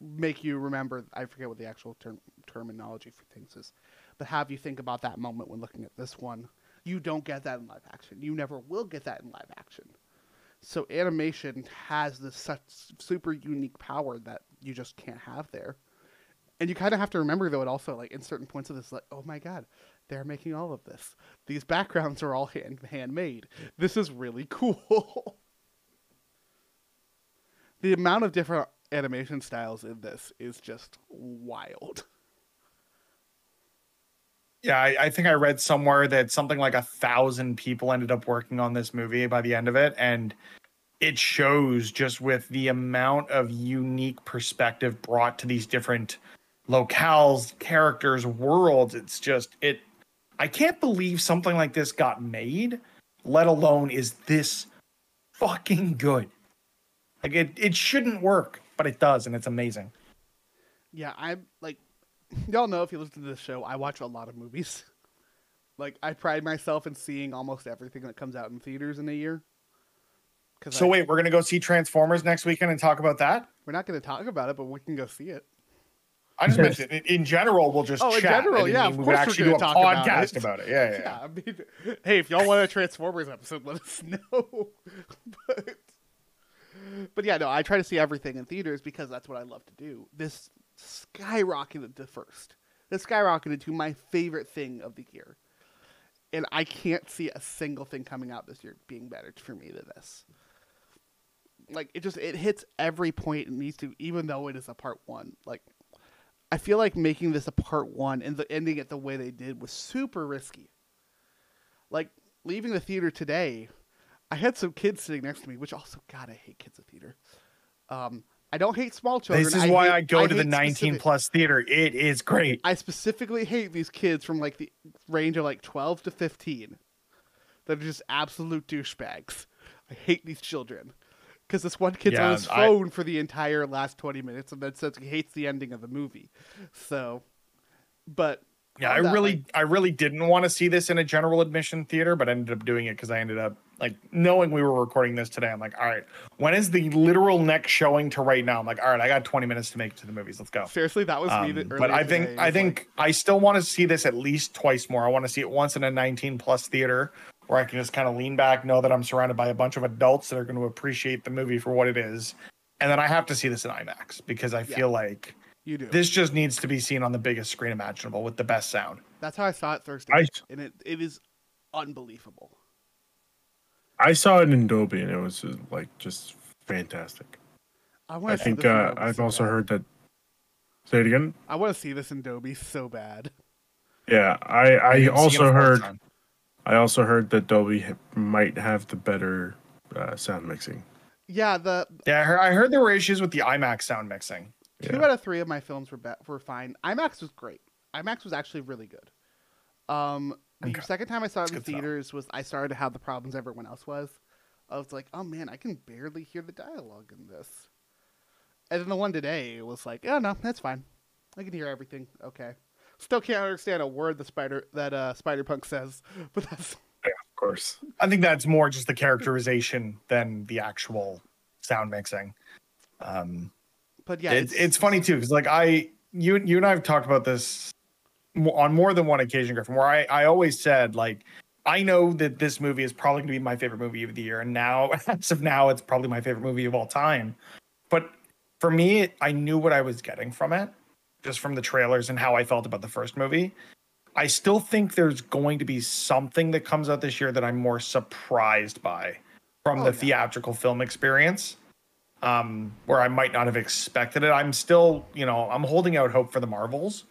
make you remember. I forget what the actual term terminology for things is, but have you think about that moment when looking at this one. You don't get that in live action. You never will get that in live action. So animation has this such super unique power that you just can't have there. And you kind of have to remember though it also like in certain points of this like oh my god, they're making all of this. These backgrounds are all hand handmade. This is really cool. the amount of different animation styles in this is just wild. Yeah, I, I think I read somewhere that something like a thousand people ended up working on this movie by the end of it. And it shows just with the amount of unique perspective brought to these different locales, characters, worlds. It's just, it, I can't believe something like this got made, let alone is this fucking good. Like it, it shouldn't work, but it does. And it's amazing. Yeah, I'm like, y'all know if you listen to this show, I watch a lot of movies. Like, I pride myself in seeing almost everything that comes out in theaters in a year. So I- wait, we're going to go see Transformers next weekend and talk about that? we're not going to talk about it, but we can go see it. I just meant in, in general. We'll just Oh, in general, yeah, of we course would we're do a gonna talk about podcast it. about it. Yeah, yeah. Yeah, I mean, hey, if y'all want a Transformers episode, let us know. but, but yeah, no, I try to see everything in theaters because that's what I love to do. This skyrocketed to first. This skyrocketed to my favorite thing of the year. And I can't see a single thing coming out this year being better for me than this. Like it just it hits every point it needs to, even though it is a part one. Like I feel like making this a part one and the ending it the way they did was super risky. Like leaving the theater today, I had some kids sitting next to me, which also God, I hate kids in theater. Um, I don't hate small children. This is why hate- I go to the 19 specific- plus theater. It is great. I specifically hate these kids from like the range of like 12 to 15 that are just absolute douchebags. I hate these children. Because this one kid's Yeah, on his I- phone for the entire last 20 minutes and then says he hates the ending of the movie. So, but. Yeah, I really, like, I really didn't want to see this in a general admission theater, but I ended up doing it because I ended up like knowing we were recording this today. I'm like, all right, when is the literal next showing to right now? I'm like, all right, I got 20 minutes to make it to the movies. Let's go. seriously, that was me. Um, that but I think today. I think like- I still want to see this at least twice more. I want to see it once in a 19 plus theater where I can just kind of lean back, know that I'm surrounded by a bunch of adults that are going to appreciate the movie for what it is, and then I have to see this in IMAX because I Yeah. feel like you do. this just needs to be seen on the biggest screen imaginable with the best sound. That's how I saw it Thursday. I- and it, it is unbelievable. I saw it in Dolby and it was uh, like just fantastic. I want I think see this in uh, I've so also bad. heard that. Say it again. I want to see this in Dolby so bad. Yeah, I I didn't see it also heard. I also heard that Dolby ha- might have the better uh, sound mixing. Yeah, the Yeah, I heard, I heard there were issues with the IMAX sound mixing. two Yeah. out of three of my films were be- were fine. IMAX was great. IMAX was actually really good. Um, the Okay. second time I saw it in That's good to know. theaters was I started to have the problems everyone else was. I was like, oh man, I can barely hear the dialogue in this. And then the one today was like, oh no, that's fine. I can hear everything. Okay. Still can't understand a word the spider that uh, Spider Punk says, but that's yeah, Of course. I think that's more just the characterization than the actual sound mixing. Um, but yeah, it's, it's funny too because like I you you and I have talked about this on more than one occasion, Griffin. Where I I always said like I know that this movie is probably going to be my favorite movie of the year, and now as of now, it's probably my favorite movie of all time. But for me, I knew what I was getting from it, just from the trailers and how I felt about the first movie. I still think there's going to be something that comes out this year that I'm more surprised by from Oh, the yeah. theatrical film experience um, where I might not have expected it. I'm still, you know, I'm holding out hope for the Marvels,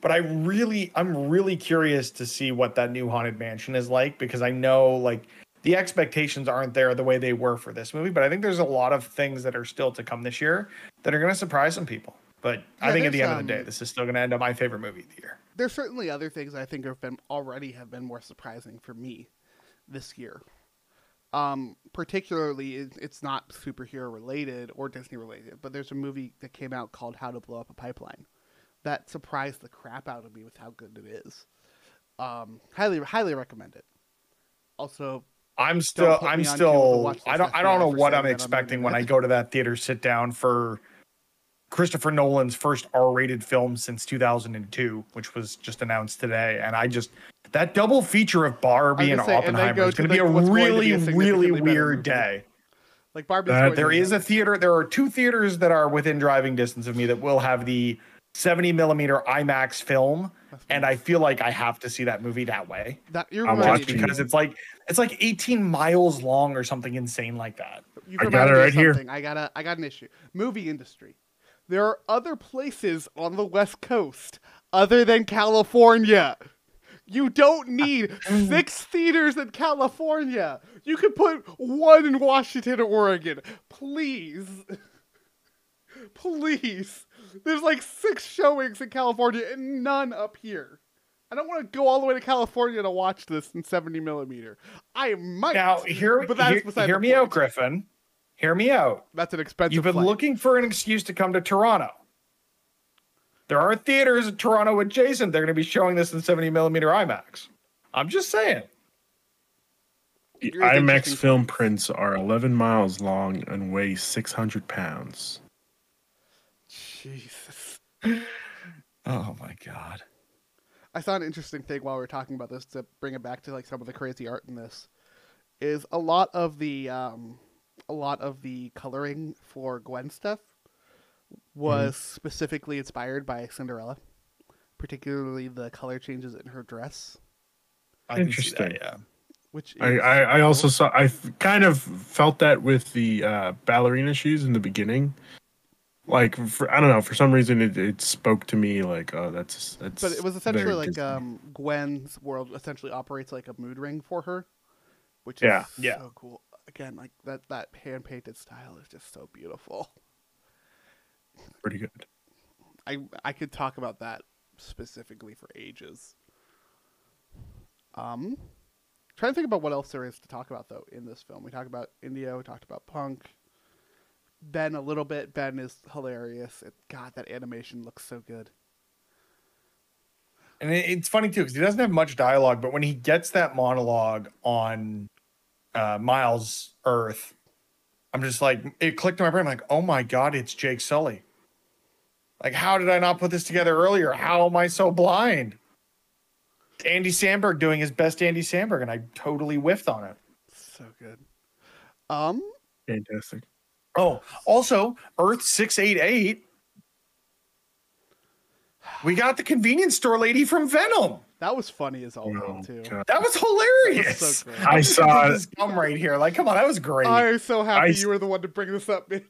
but I really, I'm really curious to see what that new Haunted Mansion is like because I know like the expectations aren't there the way they were for this movie, but I think there's a lot of things that are still to come this year that are going to surprise some people. But I think at the end of the day, um, this is still going to end up my favorite movie of the year. there's certainly other things I think have been already have been more surprising for me this year. Um, particularly, it's not superhero related or Disney related, but there's a movie that came out called How to Blow Up a Pipeline that surprised the crap out of me with how good it is. Um, highly, highly recommend it. Also, I'm still I'm me on cable to still I don't I don't know what I'm that I'm expecting when. I go to that theater sit down for Christopher Nolan's first R-rated film since 2002, which was just announced today, and I just that double feature of Barbie and say, and Oppenheimer go is going to be a like, what's going to be really a really weird day. like going to There is a theater. There are two theaters that are within driving distance of me that will have the 70 millimeter IMAX film, and I feel like I have to see that movie that way that you're I'm reminding because it's like it's like 18 miles long or something insane like that. You I got it right here. I got a I got an issue. Movie industry. There are other places on the West Coast other than California. You don't need six theaters in California. You could put one in Washington or Oregon. Please. Please. There's like six showings in California and none up here. I don't want to go all the way to California to watch this in 70 millimeter. I might. Now, hear, but that's hear, beside hear the me out. Griffin. Hear me out. That's an expensive. You've been flight. looking for an excuse to come to Toronto. There are theaters in Toronto adjacent. They're going to be showing this in 70 millimeter IMAX. I'm just saying. The IMAX film prints are 11 miles long and weigh 600 pounds. Jesus. Oh my god. I saw an interesting thing while we were talking about this to bring it back to like some of the crazy art in this. Is a lot of the um, a lot of the coloring for Gwen stuff was specifically inspired by Cinderella, particularly the color changes in her dress, I can that, Interesting. yeah. which I, is I, I also saw, I kind of felt that with the uh, ballerina shoes in the beginning. Like, for, I don't know, for some reason it, it spoke to me like, oh, that's, that's. but it was essentially like um, Gwen's world essentially operates like a mood ring for her, which Yeah. is Yeah. so cool. Again, like that that hand painted style is just so beautiful. pretty good. I I could talk about that specifically for ages. Um, trying to think about what else there is to talk about though in this film. We talked about India. We talked about Punk. Ben a little bit. Ben is hilarious. It, God, that animation looks so good. And it, it's funny too because he doesn't have much dialogue, but when he gets that monologue on uh, Miles Earth, I'm just like, it clicked in my brain. I'm like, oh my god, it's Jake Sully. Like, how did I not put this together earlier? How am I so blind? Andy Samberg doing his best Andy Samberg, and I totally whiffed on it. So good. Um, Fantastic. Oh, also, Earth 688. We got the convenience store lady from Venom. that was funny as all Oh, hell too. God. That was hilarious. so great. I saw it. this gum right here. Like, come on, that was great. I'm so happy I- you were the one to bring this up, bitch.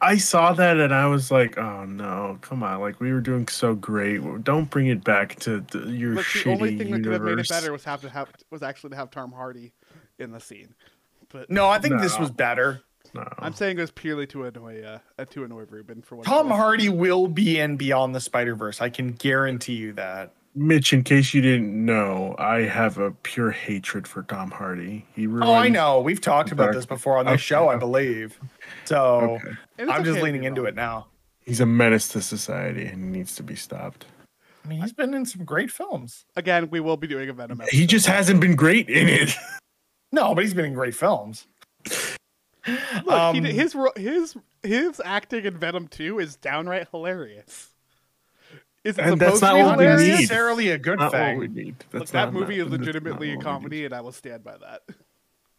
I saw that and I was like, oh no, come on! Like we were doing so great. Don't bring it back to the, your Look, shitty the only thing that could have made it universe. better was have to have was actually to have Tom Hardy in the scene. But No, I think this was better. No. I'm saying it was purely to annoy uh, to annoy Ruben for what. Tom. Hardy will be in Beyond the Spider Verse. I can guarantee you that. Mitch, in case you didn't know, I have a pure hatred for Tom Hardy. He ruined, Oh, I know. We've talked about this before on the Okay. show, I believe. So Okay. I'm just okay leaning into wrong. it now. He's a menace to society and needs to be stopped. I mean, he's been in some great films. Again, we will be doing a Venom. He just hasn't been great in it. No, but he's been in great films. Look, Um, he his his his acting in Venom 2 is downright hilarious. Is it And that's not to be what we hilarious? need. necessarily a good Not what we thing. need. Look, That's that not- movie is not- that's not legitimately a what we need. comedy, and I will stand by that.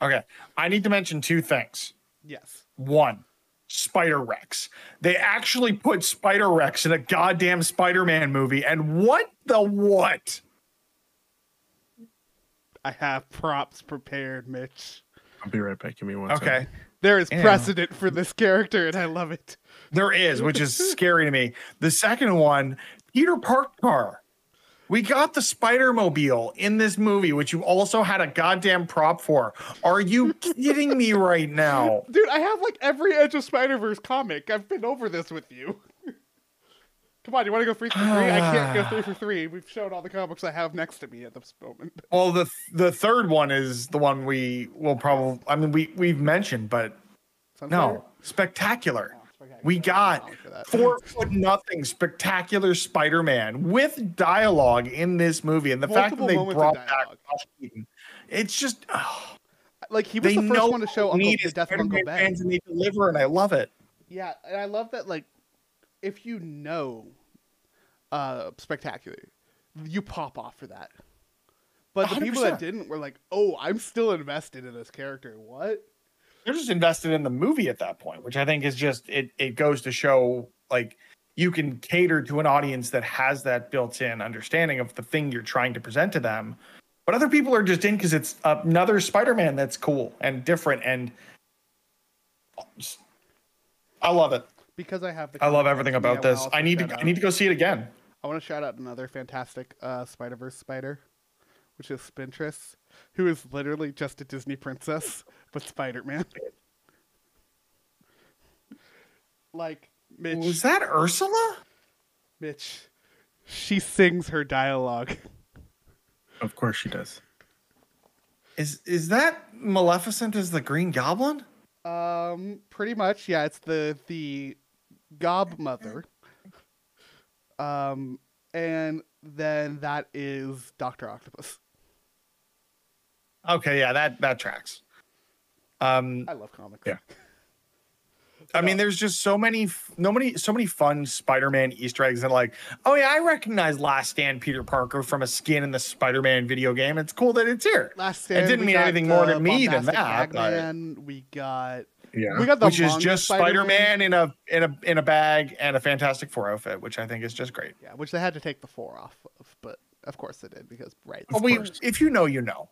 Okay, I need to mention two things. Yes. One, Spider Rex. They actually put Spider Rex in a goddamn Spider Man movie, and what the what? I have props prepared, Mitch. I'll be right back. Give me one Okay, second. There is precedent for this character, and I love it. there is, which is scary to me. The second one, Peter Parker. We got the Spider Mobile in this movie, which you also had a goddamn prop for. Are you kidding me right now? Dude, I have like every Edge of Spider Verse comic. I've been over this with you. Come on, you want to go three for three? I can't go three for three. We've shown all the comics I have next to me at this moment. Well, the the third one is the one we will probably. I mean, we we've mentioned, but Sunfire? no, spectacular. Oh, spectacular. We got I'll for that. four foot nothing spectacular Spider-Man with dialogue in this movie, and the fact that they brought back. Keaton, it's just oh, Like he was the first one to show Uncle the death of Uncle Ben. fans, and they deliver, and I love it. Yeah, and I love that. Like, if you know, uh, spectacular, you pop off for that. But the people that didn't were like, "Oh, I'm still invested in this character." What? They're just invested in the movie at that point, which I think is just it. It goes to show like you can cater to an audience that has that built-in understanding of the thing you're trying to present to them. But other people are just in because it's another Spider-Man that's cool and different, and I love it. Because I have the. I love everything next to me, about this. I need to. I need to go see it again. I want to shout out another fantastic uh, Spider Verse spider, which is Spintress, who is literally just a Disney princess, but Spider Man. like Mitch, Was that Ursula? Mitch, she sings her dialogue. Of course she does. Is is that Maleficent as the Green Goblin? Um, pretty much, yeah. It's the the Gob Mother. Um, and then that is Doctor Octopus. Okay, yeah, that that tracks. Um, I love comics. Yeah. I mean, there's just so many, no many, so many fun Spider-Man Easter eggs and like, oh yeah, I recognize Last Stand Peter Parker from a skin in the Spider-Man video game. It's cool that it's here. Last Stand. It didn't mean got anything more to me than that, but- We got Yeah. we got the which is just Spider-Man. Spider-Man in a in a in a bag and a Fantastic Four outfit, which I think is just great. Yeah, which they had to take the four off of, but of course they did because right. Well, we, if you know, you know.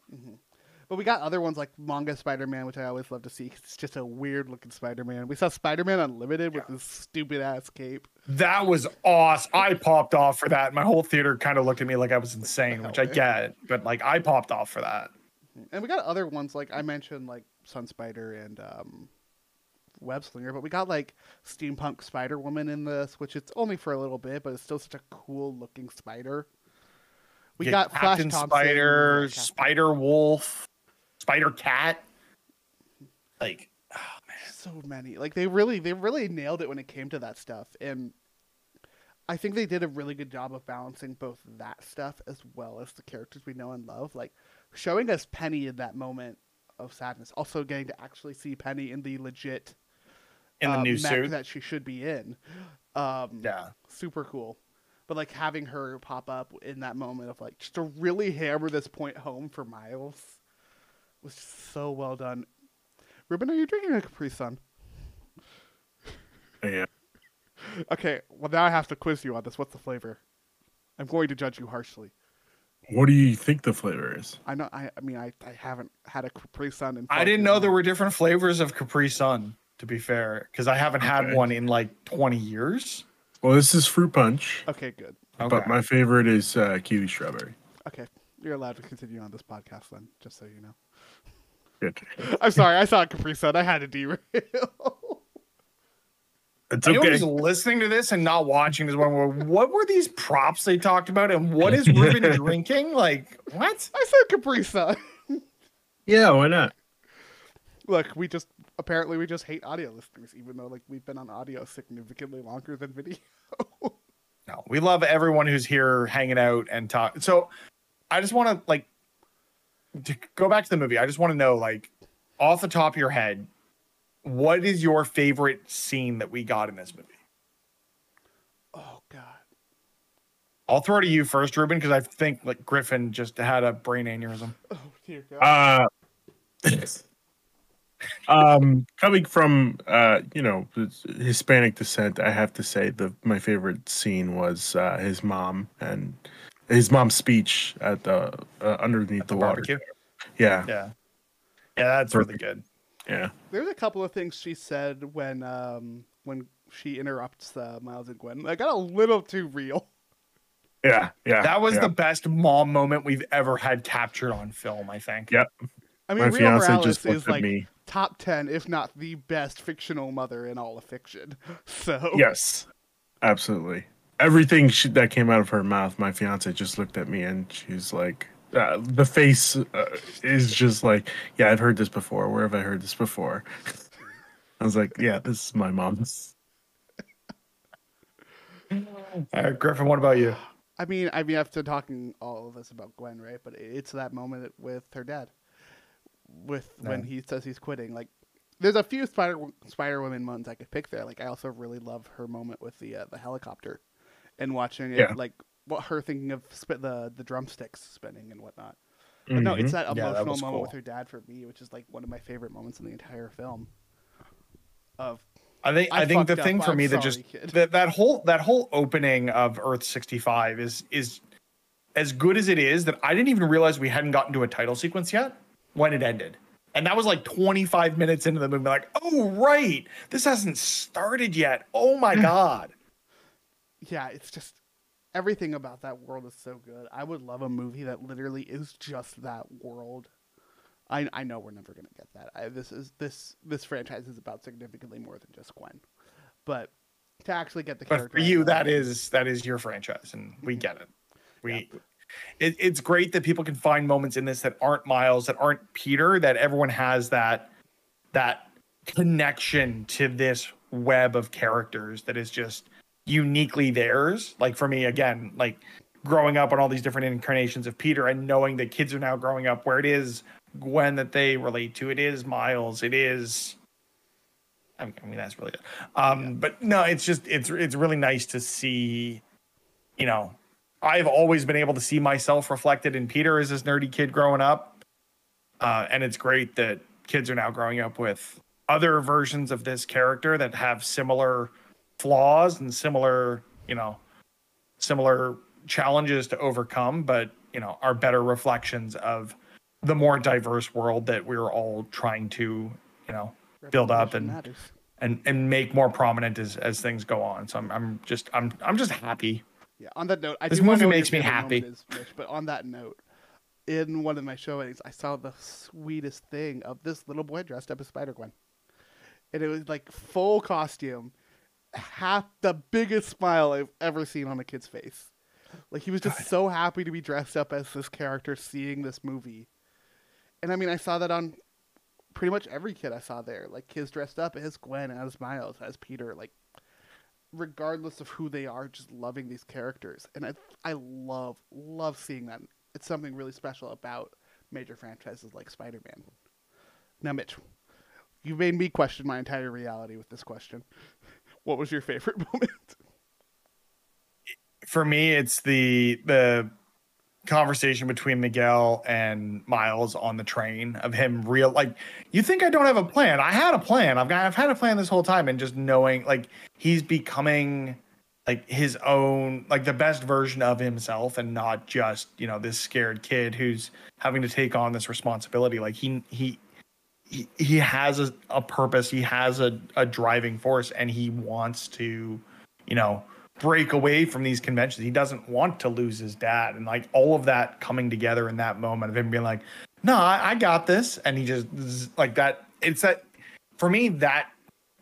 But we got other ones like manga Spider-Man, which I always love to see. 'cause It's just a weird looking Spider-Man. We saw Spider-Man Unlimited with his stupid ass cape. That was awesome. I popped off for that. My whole theater kind of looked at me like I was insane, which I get, but like I popped off for that. And we got other ones like I mentioned, like Sun Spider and um, Web Slinger. But we got like steampunk Spider Woman in this, which it's only for a little bit, but it's still such a cool looking spider. We got Flash Captain Thompson, Spider, Captain- Spider Wolf, Spider Cat. Like, oh, so many. Like they really, they really nailed it when it came to that stuff, and I think they did a really good job of balancing both that stuff as well as the characters we know and love. Like showing us Penny in that moment of sadness, also getting to actually see Penny in the legit in the uh, new mech suit. that she should be in. Um, yeah. super cool. But like having her pop up in that moment of like just to really hammer this point home for Miles was so well done. Ruben, are you drinking a Capri Sun? Yeah. Okay, well now I have to quiz you on this. What's the flavor? I'm going to judge you harshly. What do you think the flavor is? I know. I, I mean, I, I haven't had a Capri Sun in. I didn't know there were different flavors of Capri Sun. To be fair, because I haven't had Okay. one in like 20 years. Well, this is fruit punch, Okay, good. Okay. but my favorite is uh, kiwi strawberry. Okay, you're allowed to continue on this podcast then, just so you know. Good. I'm sorry, I saw a Capri Sun. I had to derail. It's Anyone okay. who's listening to this and not watching this one, what were these props they talked about, and what is Ruben drinking? Like what? I said Capri Sun. Yeah, why not? Look, we just apparently we just hate audio listeners, even though like we've been on audio significantly longer than video. No, we love everyone who's here hanging out and talk. So, I just want to like to go back to the movie. I just want to know, like, off the top of your head, what is your favorite scene that we got in this movie? oh God. I'll throw it to you first, Ruben, because I think like Griffin just had a brain aneurysm. Oh dear God. Uh, um, coming from uh, you know Hispanic descent, I have to say the my favorite scene was uh, his mom and his mom's speech at the uh, underneath The the, water. barbecue. Yeah, Yeah, yeah, that's really good. yeah. There's a couple of things she said when um when she interrupts uh, Miles and Gwen. I got a little too real. Yeah, yeah. That was yeah. the best mom moment we've ever had captured on film. I think. Yep. I mean, My Real fiance Morales just looked is at like me. Top ten, if not the best fictional mother in all of fiction. So Yes, absolutely. Everything she, that came out of her mouth, my fiance just looked at me and she's like, uh, the face uh, is just like, yeah, I've heard this before. Where have I heard this before? I was like, yeah, this is my mom's. Uh, Griffin, what about you? I mean, I mean, after talking all of this about Gwen, right? But it's that moment with her dad, with when he says he's quitting. Like, there's a few Spider Spider Woman moments I could pick there. Like, I also really love her moment with the uh, the helicopter, and watching it, Yeah. like what her thinking of sp- the the drumsticks spinning and whatnot. But no, Mhm. it's that Mm-hmm. Yeah, that emotional was moment with her dad for me, which is like one of my favorite moments in the entire film. Of I think I I, think the thing for I'm me that just kid. that that whole that whole opening of Earth 65 is is as good as it is that I didn't even realize we hadn't gotten to a title sequence yet when it ended. And that was like 25 minutes into the movie like, "Oh right, this hasn't started yet. Oh my god." yeah, it's just everything about that world is so good. I would love a movie that literally is just that world. I I know we're never gonna get that. I, this is this this franchise is about significantly more than just Gwen, but to actually get the But character for you that is that is your franchise and we mm-hmm. get it. We it, it's great that people can find moments in this that aren't Miles, that aren't Peter, that everyone has that that connection to this web of characters that is just uniquely theirs. Like for me, again, like growing up on all these different incarnations of Peter and knowing that kids are now growing up where it is Gwen that they relate to, it is Miles, it is I mean, I mean that's really it. Um, but no, it's just it's it's really nice to see, you know, I've always been able to see myself reflected in Peter as this nerdy kid growing up. Uh, and it's great that kids are now growing up with other versions of this character that have similar flaws and similar, you know, similar challenges to overcome, but you know, are better reflections of the more diverse world that we're all trying to, you know, build up and matters. and and make more prominent as as things go on. So I'm I'm just I'm I'm just happy. Yeah. On that note, I This movie makes me happy. Is, Mitch, but on that note, in one of my showings, I saw the sweetest thing of this little boy dressed up as Spider Gwen, and it was like full costume, half the biggest smile I've ever seen on a kid's face. Like he was just so happy to be dressed up as this character, seeing this movie. And I mean, I saw that on pretty much every kid I saw there. Like kids dressed up as Gwen, as Miles, as Peter. Like regardless of who they are, just loving these characters. And I I love love seeing that. It's something really special about major franchises like Spider-Man. Now, Mitch, you made me question my entire reality with this question. What was your favorite moment? For me, it's the the conversation between Miguel and Miles on the train of him real like you think I don't have a plan. I had a plan. I've got I've had a plan this whole time and just knowing like he's becoming like his own like the best version of himself and not just, you know, this scared kid who's having to take on this responsibility. Like he he he, he has a, a purpose, he has a, a driving force, and he wants to, you know, break away from these conventions. He doesn't want to lose his dad, and like all of that coming together in that moment of him being like, "No, I, I got this," and he just like that. It's that for me that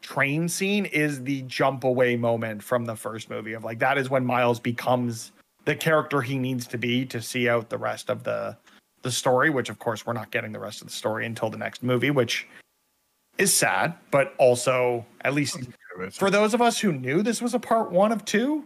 train scene is the jump away moment from the first movie of like that is when Miles becomes the character he needs to be to see out the rest of the the story, which of course we're not getting the rest of the story until the next movie, which is sad, but also at least for those of us who knew this was a part one of two,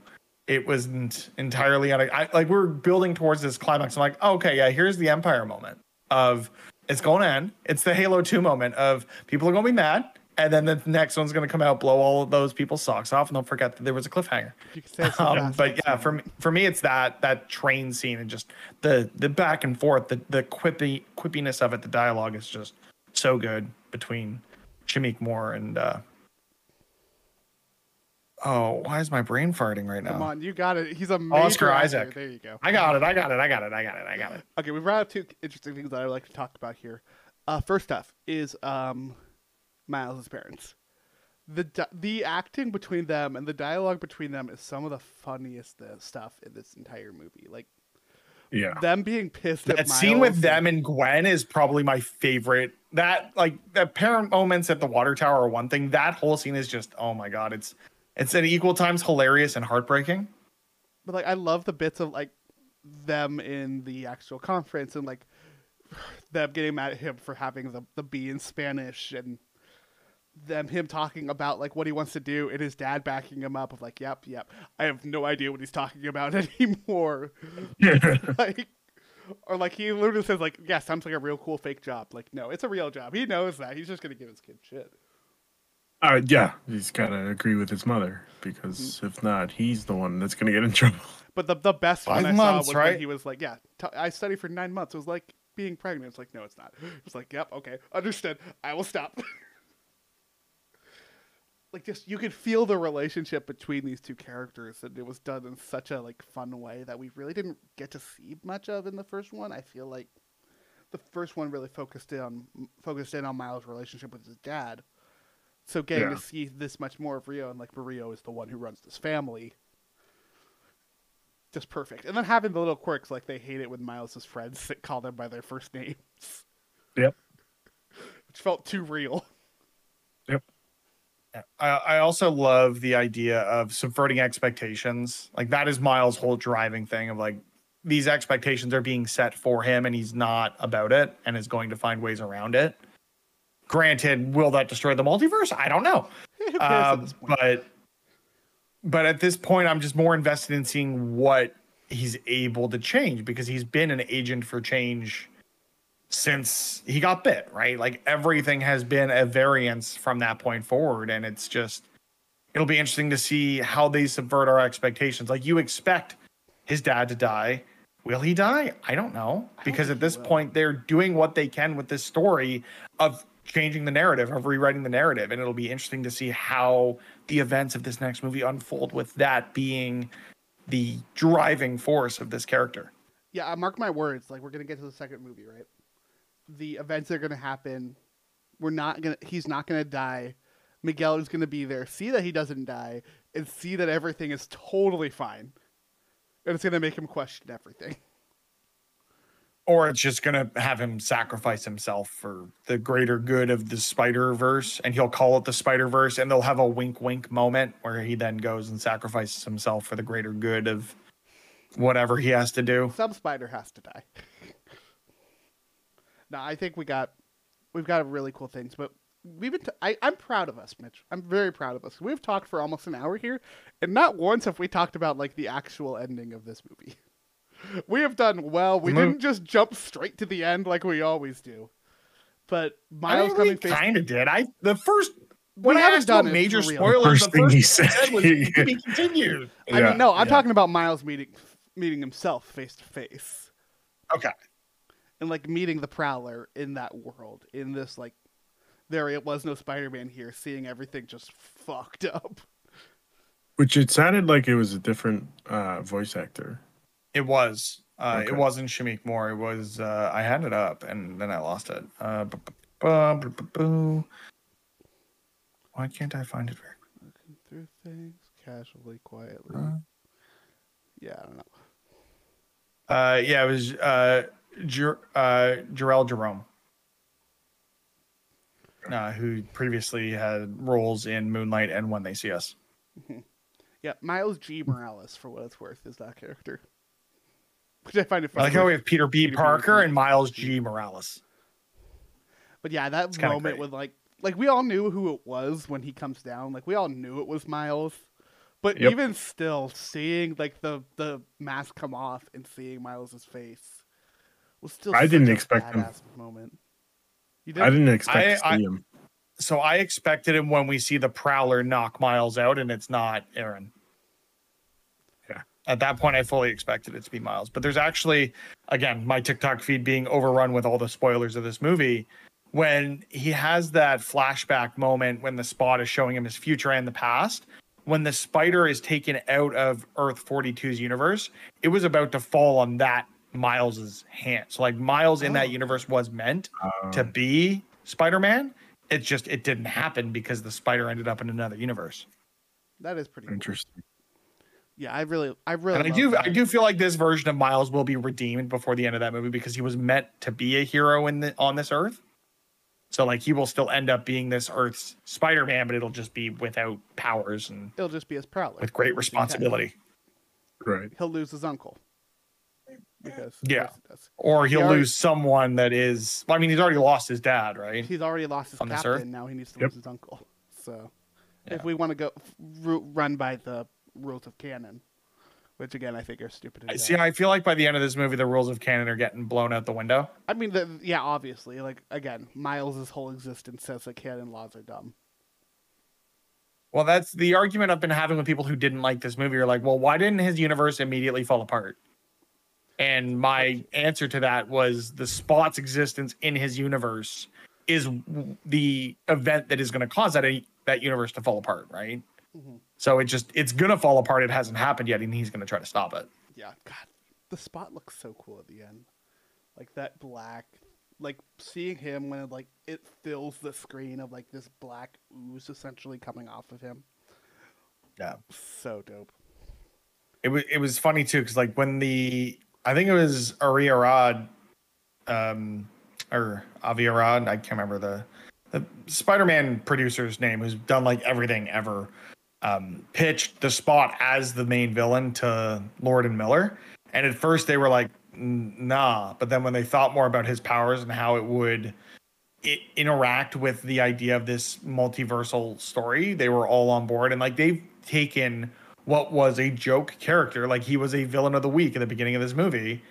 it wasn't entirely on. I, like we're building towards this climax. I'm like, oh, okay, yeah, here's the Empire moment of it's going to end. It's the Halo Two moment of people are going to be mad, and then the next one's going to come out, blow all of those people's socks off, and don't forget that there was a cliffhanger. You could say it's the Um, but yeah, for me, for me, it's that that train scene and just the the back and forth, the the quippy quippiness of it. The dialogue is just so good between Shameik Moore and. uh Oh, why is my brain farting right now? Come on, you got it. He's a major Oscar actor. Isaac. There you go. I got it. I got it. I got it. I got it. I got it. Okay, we've brought up two interesting things that I would like to talk about here. Uh, first off is um, Miles' parents. The di- the acting between them and the dialogue between them is some of the funniest uh, stuff in this entire movie. Like Yeah. them being pissed at That scene with and- them and Gwen is probably my favorite. That like the parent moments at the water tower are one thing. That whole scene is just oh my god. It's it's at equal times hilarious and heartbreaking. but like I love the bits of like them in the actual conference and like them getting mad at him for having the the B in Spanish and them him talking about like what he wants to do and his dad backing him up of like yep yep I have no idea what he's talking about anymore Yeah. like or like he literally says like yeah sounds like a real cool fake job like no it's a real job he knows that he's just gonna give his kid shit Uh, yeah, he's got to agree with his mother because if not, he's the one that's going to get in trouble. But the the best one Five I months, saw was right? when he was like, "Yeah, t- I studied for nine months." It was like being pregnant. It's like, no, it's not. It's like, yep, okay, understood. I will stop. like, just you could feel the relationship between these two characters, and it was done in such a like fun way that we really didn't get to see much of in the first one. I feel like the first one really focused in on focused in on Miles' relationship with his dad. So getting Yeah. to see this much more of Rio, and like Rio is the one who runs this family just perfect. And then having the little quirks like they hate it when Miles's friends call them by their first names. Yep. Which felt too real. Yep. I, I also love the idea of subverting expectations. Like that is Miles' whole driving thing of like these expectations are being set for him and he's not about it and is going to find ways around it. Granted, will that destroy the multiverse? I don't know. Um, but but at this point, I'm just more invested in seeing what he's able to change because he's been an agent for change since he got bit, right? Like everything has been a variance from that point forward, and it's just it'll be interesting to see how they subvert our expectations. Like you expect his dad to die. Will he die? I don't know. Because at this point, they're doing what they can with this story of changing the narrative, of rewriting the narrative. And it'll be interesting to see how the events of this next movie unfold with that being the driving force of this character. yeah, I mark my words. Like we're gonna get to the second movie, right? The events that are gonna happen. We're not gonna. He's not gonna die. Miguel is gonna be there. See that he doesn't die, and see that everything is totally fine. And it's gonna make him question everything. Or it's just going to have him sacrifice himself for the greater good of the Spider Verse, and he'll call it the Spider Verse, and they'll have a wink wink moment where he then goes and sacrifices himself for the greater good of whatever he has to do. Some spider has to die. no, I think we got we've got really cool things, but we've been. T- I, I'm proud of us, Mitch. I'm very proud of us. We've talked for almost an hour here, and not once have we talked about like the actual ending of this movie. We have done well. We The didn't just jump straight to the end like we always do. But I Miles mean, coming face kind of did. I the first when We I haven't asked done about major for real. spoilers, First the thing he thing said. was to be continued. I Yeah, mean, no, I'm yeah. talking about Miles meeting meeting himself face to face. Okay. and like meeting the prowler in that world in this like there it was no spider-man here seeing everything just fucked up Which it sounded like it was a different uh, voice actor. It was. Uh, Okay. It wasn't Shameik Moore. It was. Uh, I had it up and then I lost it. Uh. Why can't I find it very Looking through things casually, quietly. Uh. Yeah, I don't know. Uh, yeah, it was uh, Jer- uh, Jharrel Jerome, uh, who previously had roles in Moonlight and When They See Us. Yeah, Miles G. Morales, for what it's worth, is that character. Which I find it funny. I like how we have Peter B. Peter B. Parker and Miles G. Morales. But yeah, that It's moment with like, like we all knew who it was when he comes down. Like we all knew it was Miles. But Yep. even still, seeing like the the mask come off and seeing Miles's face was still. I didn't a expect him. Moment. You I didn't expect I- to see I- him. So I expected him when we see the Prowler knock Miles out, and it's not Aaron. Yeah. At that point, I fully expected it to be Miles. But there's actually, again, my TikTok feed being overrun with all the spoilers of this movie. When he has that flashback moment when the spot is showing him his future and the past, when the spider is taken out of Earth 42's universe, it was about to fall on that Miles's hand. So like Miles in that Oh. universe was meant to Um, be Spider-Man. It's just it didn't happen because the spider ended up in another universe. That is pretty. Cool. Interesting. Yeah, I really, I really. And I do that. I do feel like this version of Miles will be redeemed before the end of that movie because he was meant to be a hero in the on this earth. So like he will still end up being this Earth's Spider-Man, but it'll just be without powers and It'll just be his prowler with great responsibility. Right. He'll lose his uncle. Because Yeah. he. Or he'll already- lose someone that is I mean he's already lost his dad, right? He's already lost his On this captain. earth? Now he needs to Yep. lose his uncle. So, Yeah. if we want to go f- run by the rules of canon, which again I think are stupid. I see. I feel like by the end of this movie the rules of canon are getting blown out the window. I mean, the, yeah, obviously, like again, Miles's whole existence says that canon laws are dumb. Well, that's the argument I've been having with people who didn't like this movie. Are like, well, why didn't his universe immediately fall apart? And my answer to that was the spot's existence in his universe is the event that is going to cause that that universe to fall apart, right? Mhm. So it just it's to fall apart. It hasn't happened yet, and he's to try to stop it. Yeah, God, the spot looks so cool at the end, like that black, like seeing him when it, like it fills the screen of like this black ooze essentially coming off of him. Yeah. So dope. It was it was funny too because like when the I think it was Ari Arad, um, or Avi Arad, I can't remember the the Spider-Man producer's name, who's done like everything ever, um, pitched the spot as the main villain to Lord and Miller, and at first they were like, nah, but then when they thought more about his powers and how it would i interact with the idea of this multiversal story, they were all on board, and like they've taken what was a joke character. Like he was a villain of the week at the beginning of this movie.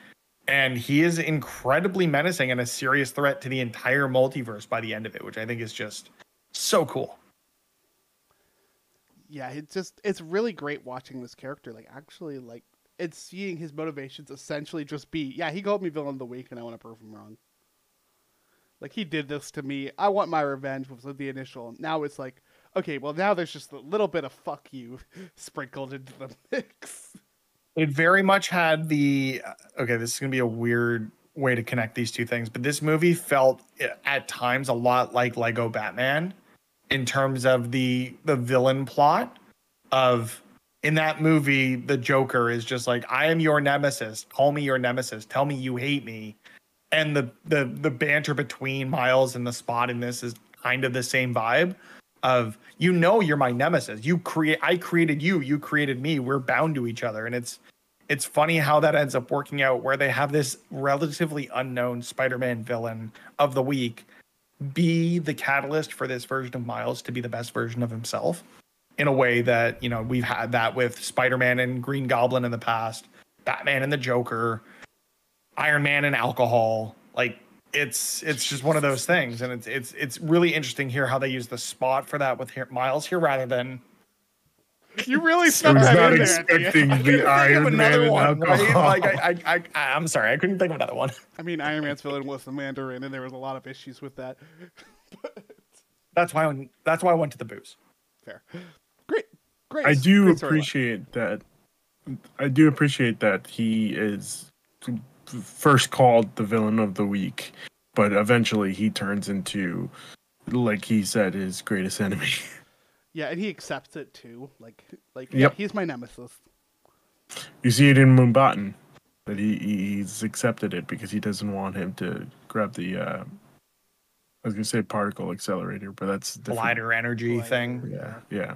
And he is incredibly menacing and a serious threat to the entire multiverse by the end of it, which I think is just so cool. Yeah, it's just it's really great watching this character. Like actually, like it's seeing his motivations essentially just be, yeah, he called me villain of the week, and I want to prove him wrong. Like he did this to me. I want my revenge was the initial. Now it's like, okay, well now there's just a little bit of fuck you sprinkled into the mix. It very much had the okay, this is going to be a weird way to connect these two things, but this movie felt eh, at times a lot like Lego Batman in terms of the the villain plot of in that movie the Joker is just like I am your nemesis, call me your nemesis, tell me you hate me. And the the the banter between Miles and the Spot in this is kind of the same vibe of you know you're my nemesis. You create I created you, you created me. We're bound to each other and it's it's funny how that ends up working out where they have this relatively unknown Spider-Man villain of the week be the catalyst for this version of Miles to be the best version of himself in a way that, you know, we've had that with Spider-Man and Green Goblin in the past, Batman and the Joker, Iron Man and alcohol. Like it's it's just one of those things and it's it's it's really interesting here how they use the spot for that with here, Miles here rather than You really I stuck was that not in there. at the end. expecting couldn't the think Iron Man another and one, right? Like I, I, I, I'm sorry, I couldn't think of another one. I mean, Iron Man's villain was the Mandarin, and there was a lot of issues with that. That's why I went, that's why I went to the booze. Fair, great, great. I do great appreciate that. I do appreciate that he is first called the villain of the week, but eventually he turns into, like he said, his greatest enemy. Yeah, and he accepts it too. Like, like yeah, he's my nemesis. You see it in Mumbattan that he he- he's accepted it because he doesn't want him to grab the. Uh, I was gonna say particle accelerator, but that's different. Glider energy Glider. thing. Yeah, yeah.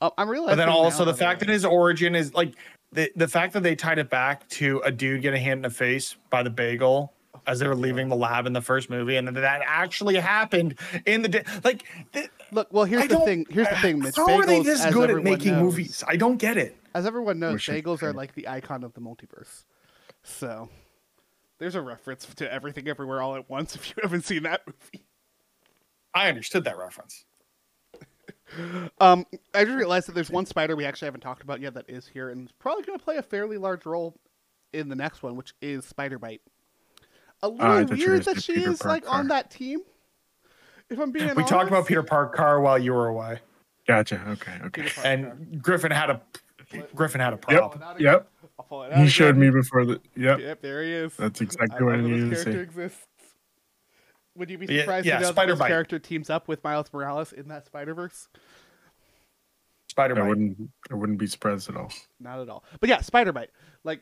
Oh, I'm realizing. But then also by the fact that his origin is like the the fact that they tied it back to a dude getting hit in the face by the bagel as they were leaving the lab in the first movie, and then that actually happened in the day. Like, th- Look, well, here's I the thing. Here's the thing, Mitch. How are they this good at making knows- movies? I don't get it. As everyone knows, bagels are like the icon of the multiverse. So, there's a reference to everything everywhere all at once. If you haven't seen that movie, I understood that reference. um, I just realized that there's one spider we actually haven't talked about yet that is here and is probably going to play a fairly large role in the next one, which is Spider-Byte. A little I thought weird that she Peter is like on that team. If I'm being We talked about honest. Peter Parker while you were away, Gotcha. Okay. Okay. And Griffin had a Griffin had a Yep. prop. Not Yep. again. It out He showed me before the. Yep. Yep, there he is. That's I exactly what I love needed to see. exists. Would you be surprised yeah, to know that Spider this character teams up with Miles Morales in that Spider Verse? Spider I wouldn't. I wouldn't be surprised at all. Not at all. But yeah, Spider-Byte. Like,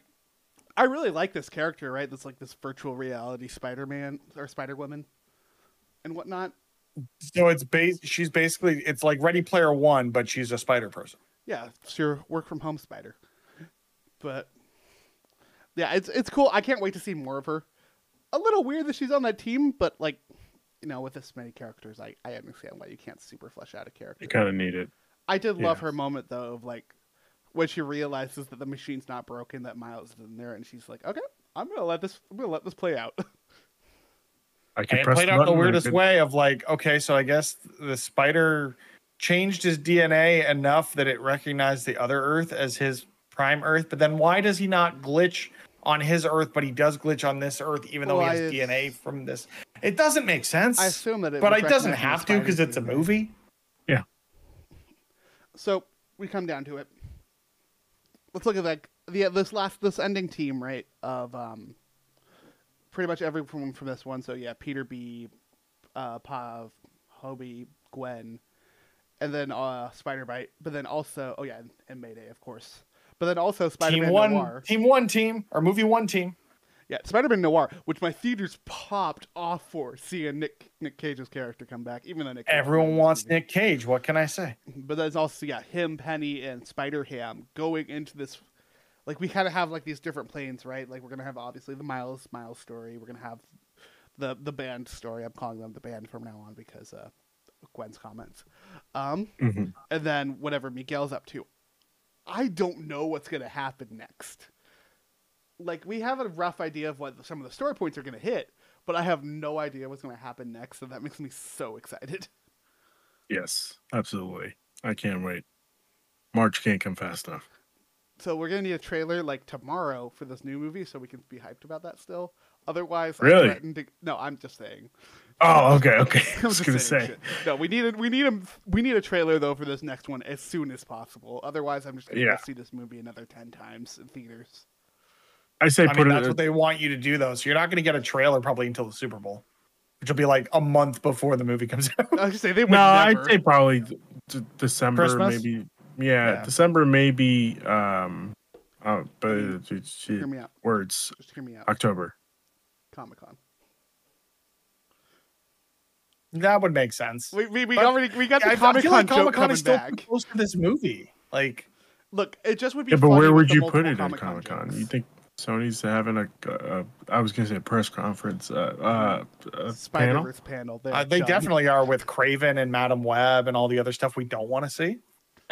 I really like this character, right? That's like this virtual reality Spider Man or Spider Woman and whatnot. So it's base. She's basically it's like Ready Player One, but she's a spider person. Yeah, it's your work from home spider. But yeah, it's it's cool. I can't wait to see more of her. A little weird that she's on that team, but like, you know, with this many characters, I, I understand why you can't super flesh out a character. You kind of need it. I did love Yeah. her moment though of like when she realizes that the machine's not broken, that Miles is in there, and she's like, "Okay, I'm gonna let this. I'm gonna let this play out." I can And it played out the weirdest it- way of like, okay, so I guess the spider changed his DNA enough that it recognized the other Earth as his prime Earth. But then why does he not glitch on his Earth, but he does glitch on this Earth, even though he has I- DNA from this? It doesn't make sense. I assume that it, but it doesn't have to because it's a movie. Yeah. So we come down to it. Let's look at like the this last this ending team right of um pretty much everyone from this one. So yeah, Peter B, uh, Pav, Hobie, Gwen, and then uh Spider-Byte. But then also oh yeah, and, and Mayday of course. But then also Spider Man one, Noir. team one, team or movie one team. Yeah, Spider Man Noir, which my theaters popped off for seeing Nick Nick Cage's character come back, even though Nick Everyone wants. Nick Cage. What can I say? but there's also yeah him penny and spider ham going into this like we kind of have like these different planes right like we're gonna have obviously the miles miles story we're gonna have the the band story i'm calling them the band from now on because uh gwen's comments um Mhm. and then whatever miguel's up to i don't know what's gonna happen next like we have a rough idea of what some of the story points are gonna hit but i have no idea what's gonna happen next so that makes me so excited Yes, absolutely. I can't wait. March can't come fast enough. So we're gonna need a trailer like tomorrow for this new movie, so we can be hyped about that still. Otherwise, Really? threaten to- no, I'm just saying. Oh, okay, okay. I I'm was just gonna say. shit. No, we need a, we need a we need a trailer though for this next one as soon as possible. Otherwise, I'm just gonna Yeah. see this movie another ten times in theaters. I say I put mean, it. that's what they want you to do, though. So you're not going to get a trailer probably until the Super Bowl, which will be like a month before the movie comes out. I was just say they would no, never. I'd say probably d- d- December, Christmas? maybe. Yeah, Yeah. December, maybe. Um, oh, but it's- it's- Hear me out. words Just hear me out. October. Comic Con. that would make sense. We we, we But- already we got the I Comic Con like Comic-Con is still back. close to this movie. Like, Look, it just would be. Yeah, but where would you put it at Comic-Con Comic Con? jokes. You think Sony's having a, a, I was gonna say a press conference, uh, uh, a Spider panel? Verse panel? They're uh, they done. definitely are with Kraven and Madame Web and all the other stuff we don't want to see.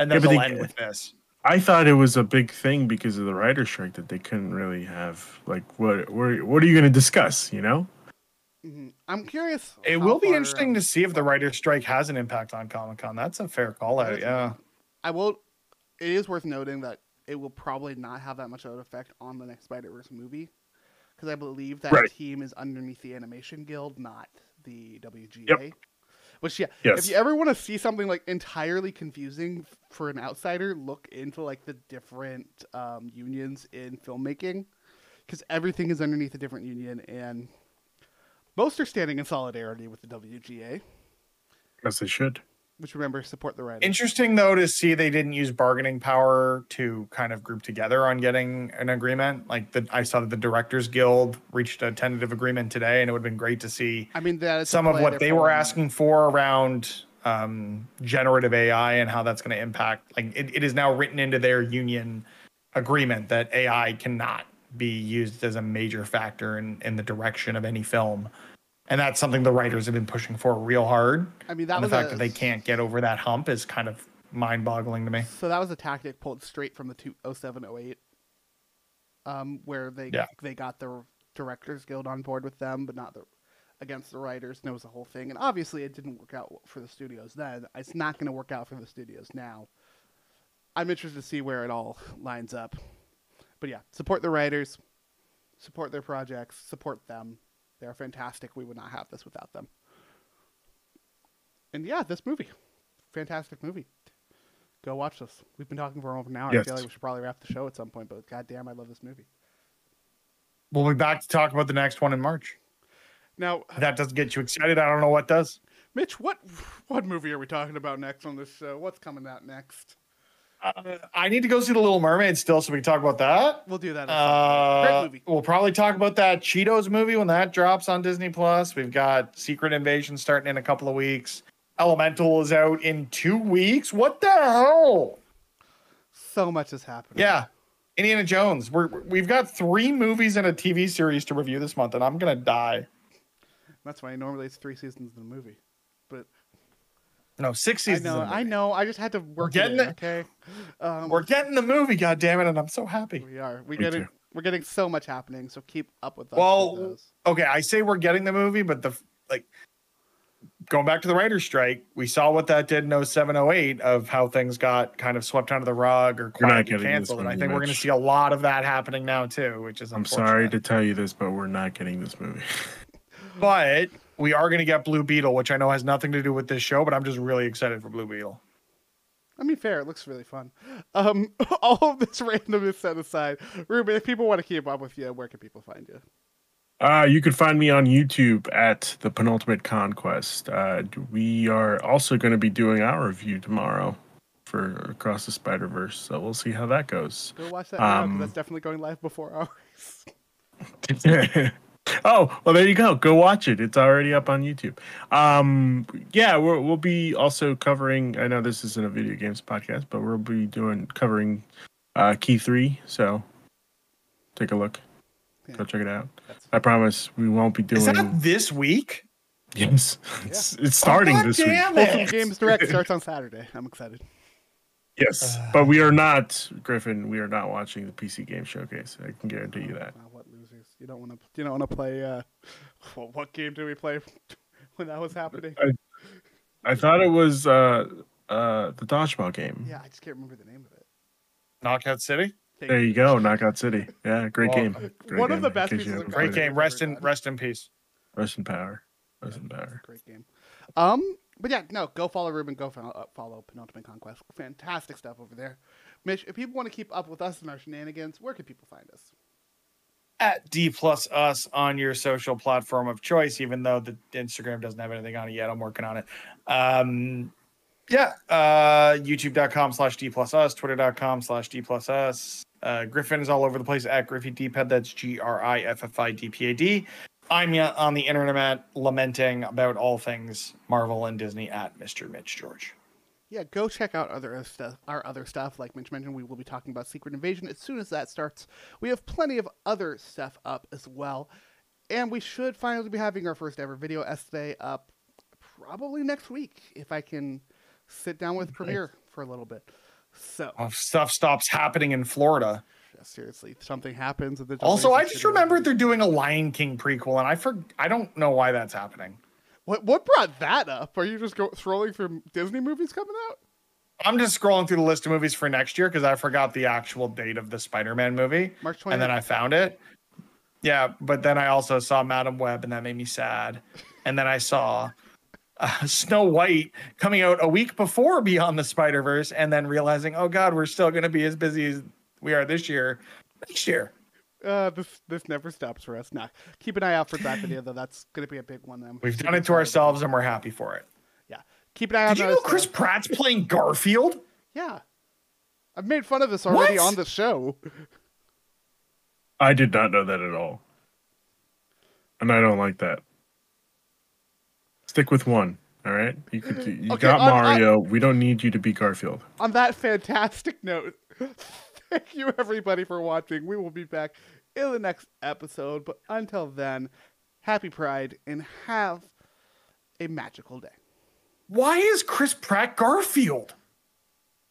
And then Yeah, they'll they- end with this. I thought it was a big thing because of the writer strike that they couldn't really have like what what what are you gonna discuss? You know? Mhm. I'm curious. It will be interesting um, to see if the writer's strike has an impact on Comic Con. That's a fair call out. is Yeah. I will. It is worth noting that it will probably not have that much of an effect on the next Spider Verse movie, because I believe that Right. team is underneath the Animation Guild, not the WGA. Which yeah, Yes. if you ever want to see something like entirely confusing for an outsider, look into like the different um, unions in filmmaking, because everything is underneath a different union, and Most are standing in solidarity with the WGA, As they should. Which remember support the writers. Interesting though to see they didn't use bargaining power to kind of group together on getting an agreement. Like the I saw that the Directors Guild reached a tentative agreement today, and it would have been great to see I mean, that is a some of what they're were asking for around um, generative AI and how that's going to impact. Like it, it is now written into their union agreement that AI cannot be used as a major factor in, in the direction of any film. And that's something the writers have been pushing for real hard. I mean, that and the was fact a- that they can't get over that hump is kind of mind boggling to me. So that was a tactic pulled straight from the two, 07, 08, um, where they Yeah. they got the Directors Guild on board with them, but not the against the writers, and it was a whole thing. And obviously, it didn't work out for the studios then. It's not going to work out for the studios now. I'm interested to see where it all lines up. But yeah, support the writers, support their projects, support them. They are fantastic. We would not have this without them. And yeah, this movie, fantastic movie. Go watch this. We've been talking for over an hour. I feel like we should probably wrap the show at some point. But goddamn, I love this movie. We'll be back to talk about the next one in March. Now, that doesn't get you excited, I don't know what does. Mitch, what what movie are we talking about next on this show? What's coming out next? Uh, I need to go see The Little Mermaid still, so we can talk about that. We'll do that. Uh, movie. we'll probably talk about that Cheetos movie when that drops on Disney Plus. We've got Secret Invasion starting in a couple of weeks. Elemental is out in two weeks. What the hell? So much is happening. Yeah, Indiana Jones. We're we've got three movies and a TV series to review this month, and I'm gonna die. That's why normally it's three seasons in a movie. But No, six seasons. I know, I know. I just had to work getting it. in. Okay. Um, We're getting the movie, God damn it, and I'm so happy. we are. We Me getting. too. We're getting so much happening. So keep up with us. Well, those. okay, I say we're getting the movie, but the like going back to the writer's strike, we saw what that did in 07, 08 of how things got kind of swept under the rug or You're quietly canceled. And I movie, think we're going to see a lot of that happening now too, which is I'm sorry to tell you this, but we're not getting this movie. But we are going to get Blue Beetle, which I know has nothing to do with this show, but I'm just really excited for Blue Beetle. I mean, fair. It looks really fun. Um, all of this randomness set aside, Ruben. If people want to keep up with you, where can people find you? Uh, you can find me on YouTube at the Penultimate Conquest. Uh, we are also going to be doing our review tomorrow for Across the Spider Verse, so we'll see how that goes. Go watch that now 'cause Um, that's definitely going live before ours. oh, well, there you go. Go watch it. It's already up on YouTube. Um, yeah, we're, we'll be also covering. I know this isn't a video games podcast, but we'll be doing covering uh, Key Three. So take a look. Yeah. Go check it out. That's- I promise we won't be doing. Is that this week? Yes, it's, it's starting God this damn week. Wholesome it. Games Direct starts on Saturday. I'm excited. Yes, but we are not Griffin. We are not watching the PC Game Showcase. I can guarantee you that. Wow, what losers! You don't want to. You don't want to play. Uh, well, what game did we play when that was happening? I thought it was uh, uh, the dodgeball game. Yeah, I just can't remember the name of it. Knockout City? Thank There you go, Knockout City. Yeah, great Well, game. Great one of the best pieces of Great played Friday. it. game. Rest in rest in peace. Rest in power. Rest in power. Great game. Um, but yeah, no, go follow Ruben. Go follow, uh, follow Penultimate Conquest. Fantastic stuff over there. Mitch, if people want to keep up with us and our shenanigans, where can people find us? At D plus us on your social platform of choice, even though the Instagram doesn't have anything on it yet. I'm working on it. Um, yeah, uh, youtube.com slash D plus us, twitter.com slash D plus us. Uh, Griffin is all over the place at Griffy Dpad. That's G R I F F I D P A D. I'm on the internet lamenting about all things Marvel and Disney at Mr. Mitch George. Yeah, go check out other stuff. Uh, our other stuff, like Mitch mentioned, we will be talking about Secret Invasion as soon as that starts. We have plenty of other stuff up as well, and we should finally be having our first ever video essay up probably next week if I can sit down with Premiere for a little bit. So, Oh, stuff stops happening in Florida. seriously, something happens. Also, I just remembered they're doing a Lion King prequel, and I for I don't know why that's happening. What what brought that up? Are you just go, scrolling through Disney movies coming out? I'm just scrolling through the list of movies for next year because I forgot the actual date of the Spider-Man movie, March 20th. and then I found it. Yeah, but then I also saw Madame Web, and that made me sad. And then I saw uh, Snow White coming out a week before Beyond the Spider Verse, and then realizing, oh God, we're still going to be as busy as we are this year, next year. Uh, this this never stops for us. Nah, keep an eye out for that video though. That's gonna be a big one. Then We've done it to ourselves and we're happy for it. Yeah, keep an eye out. Did you know those, Chris though. Pratt's playing Garfield? Yeah, I've made fun of this already What? on the show. I did not know that at all. And I don't like that. Stick with one. All right. You could you Okay, got on- on- Mario. we don't need you to be Garfield. On that fantastic note, thank you everybody for watching. We will be back in the next episode. But until then, happy Pride and have a magical day. Why is Chris Pratt Garfield?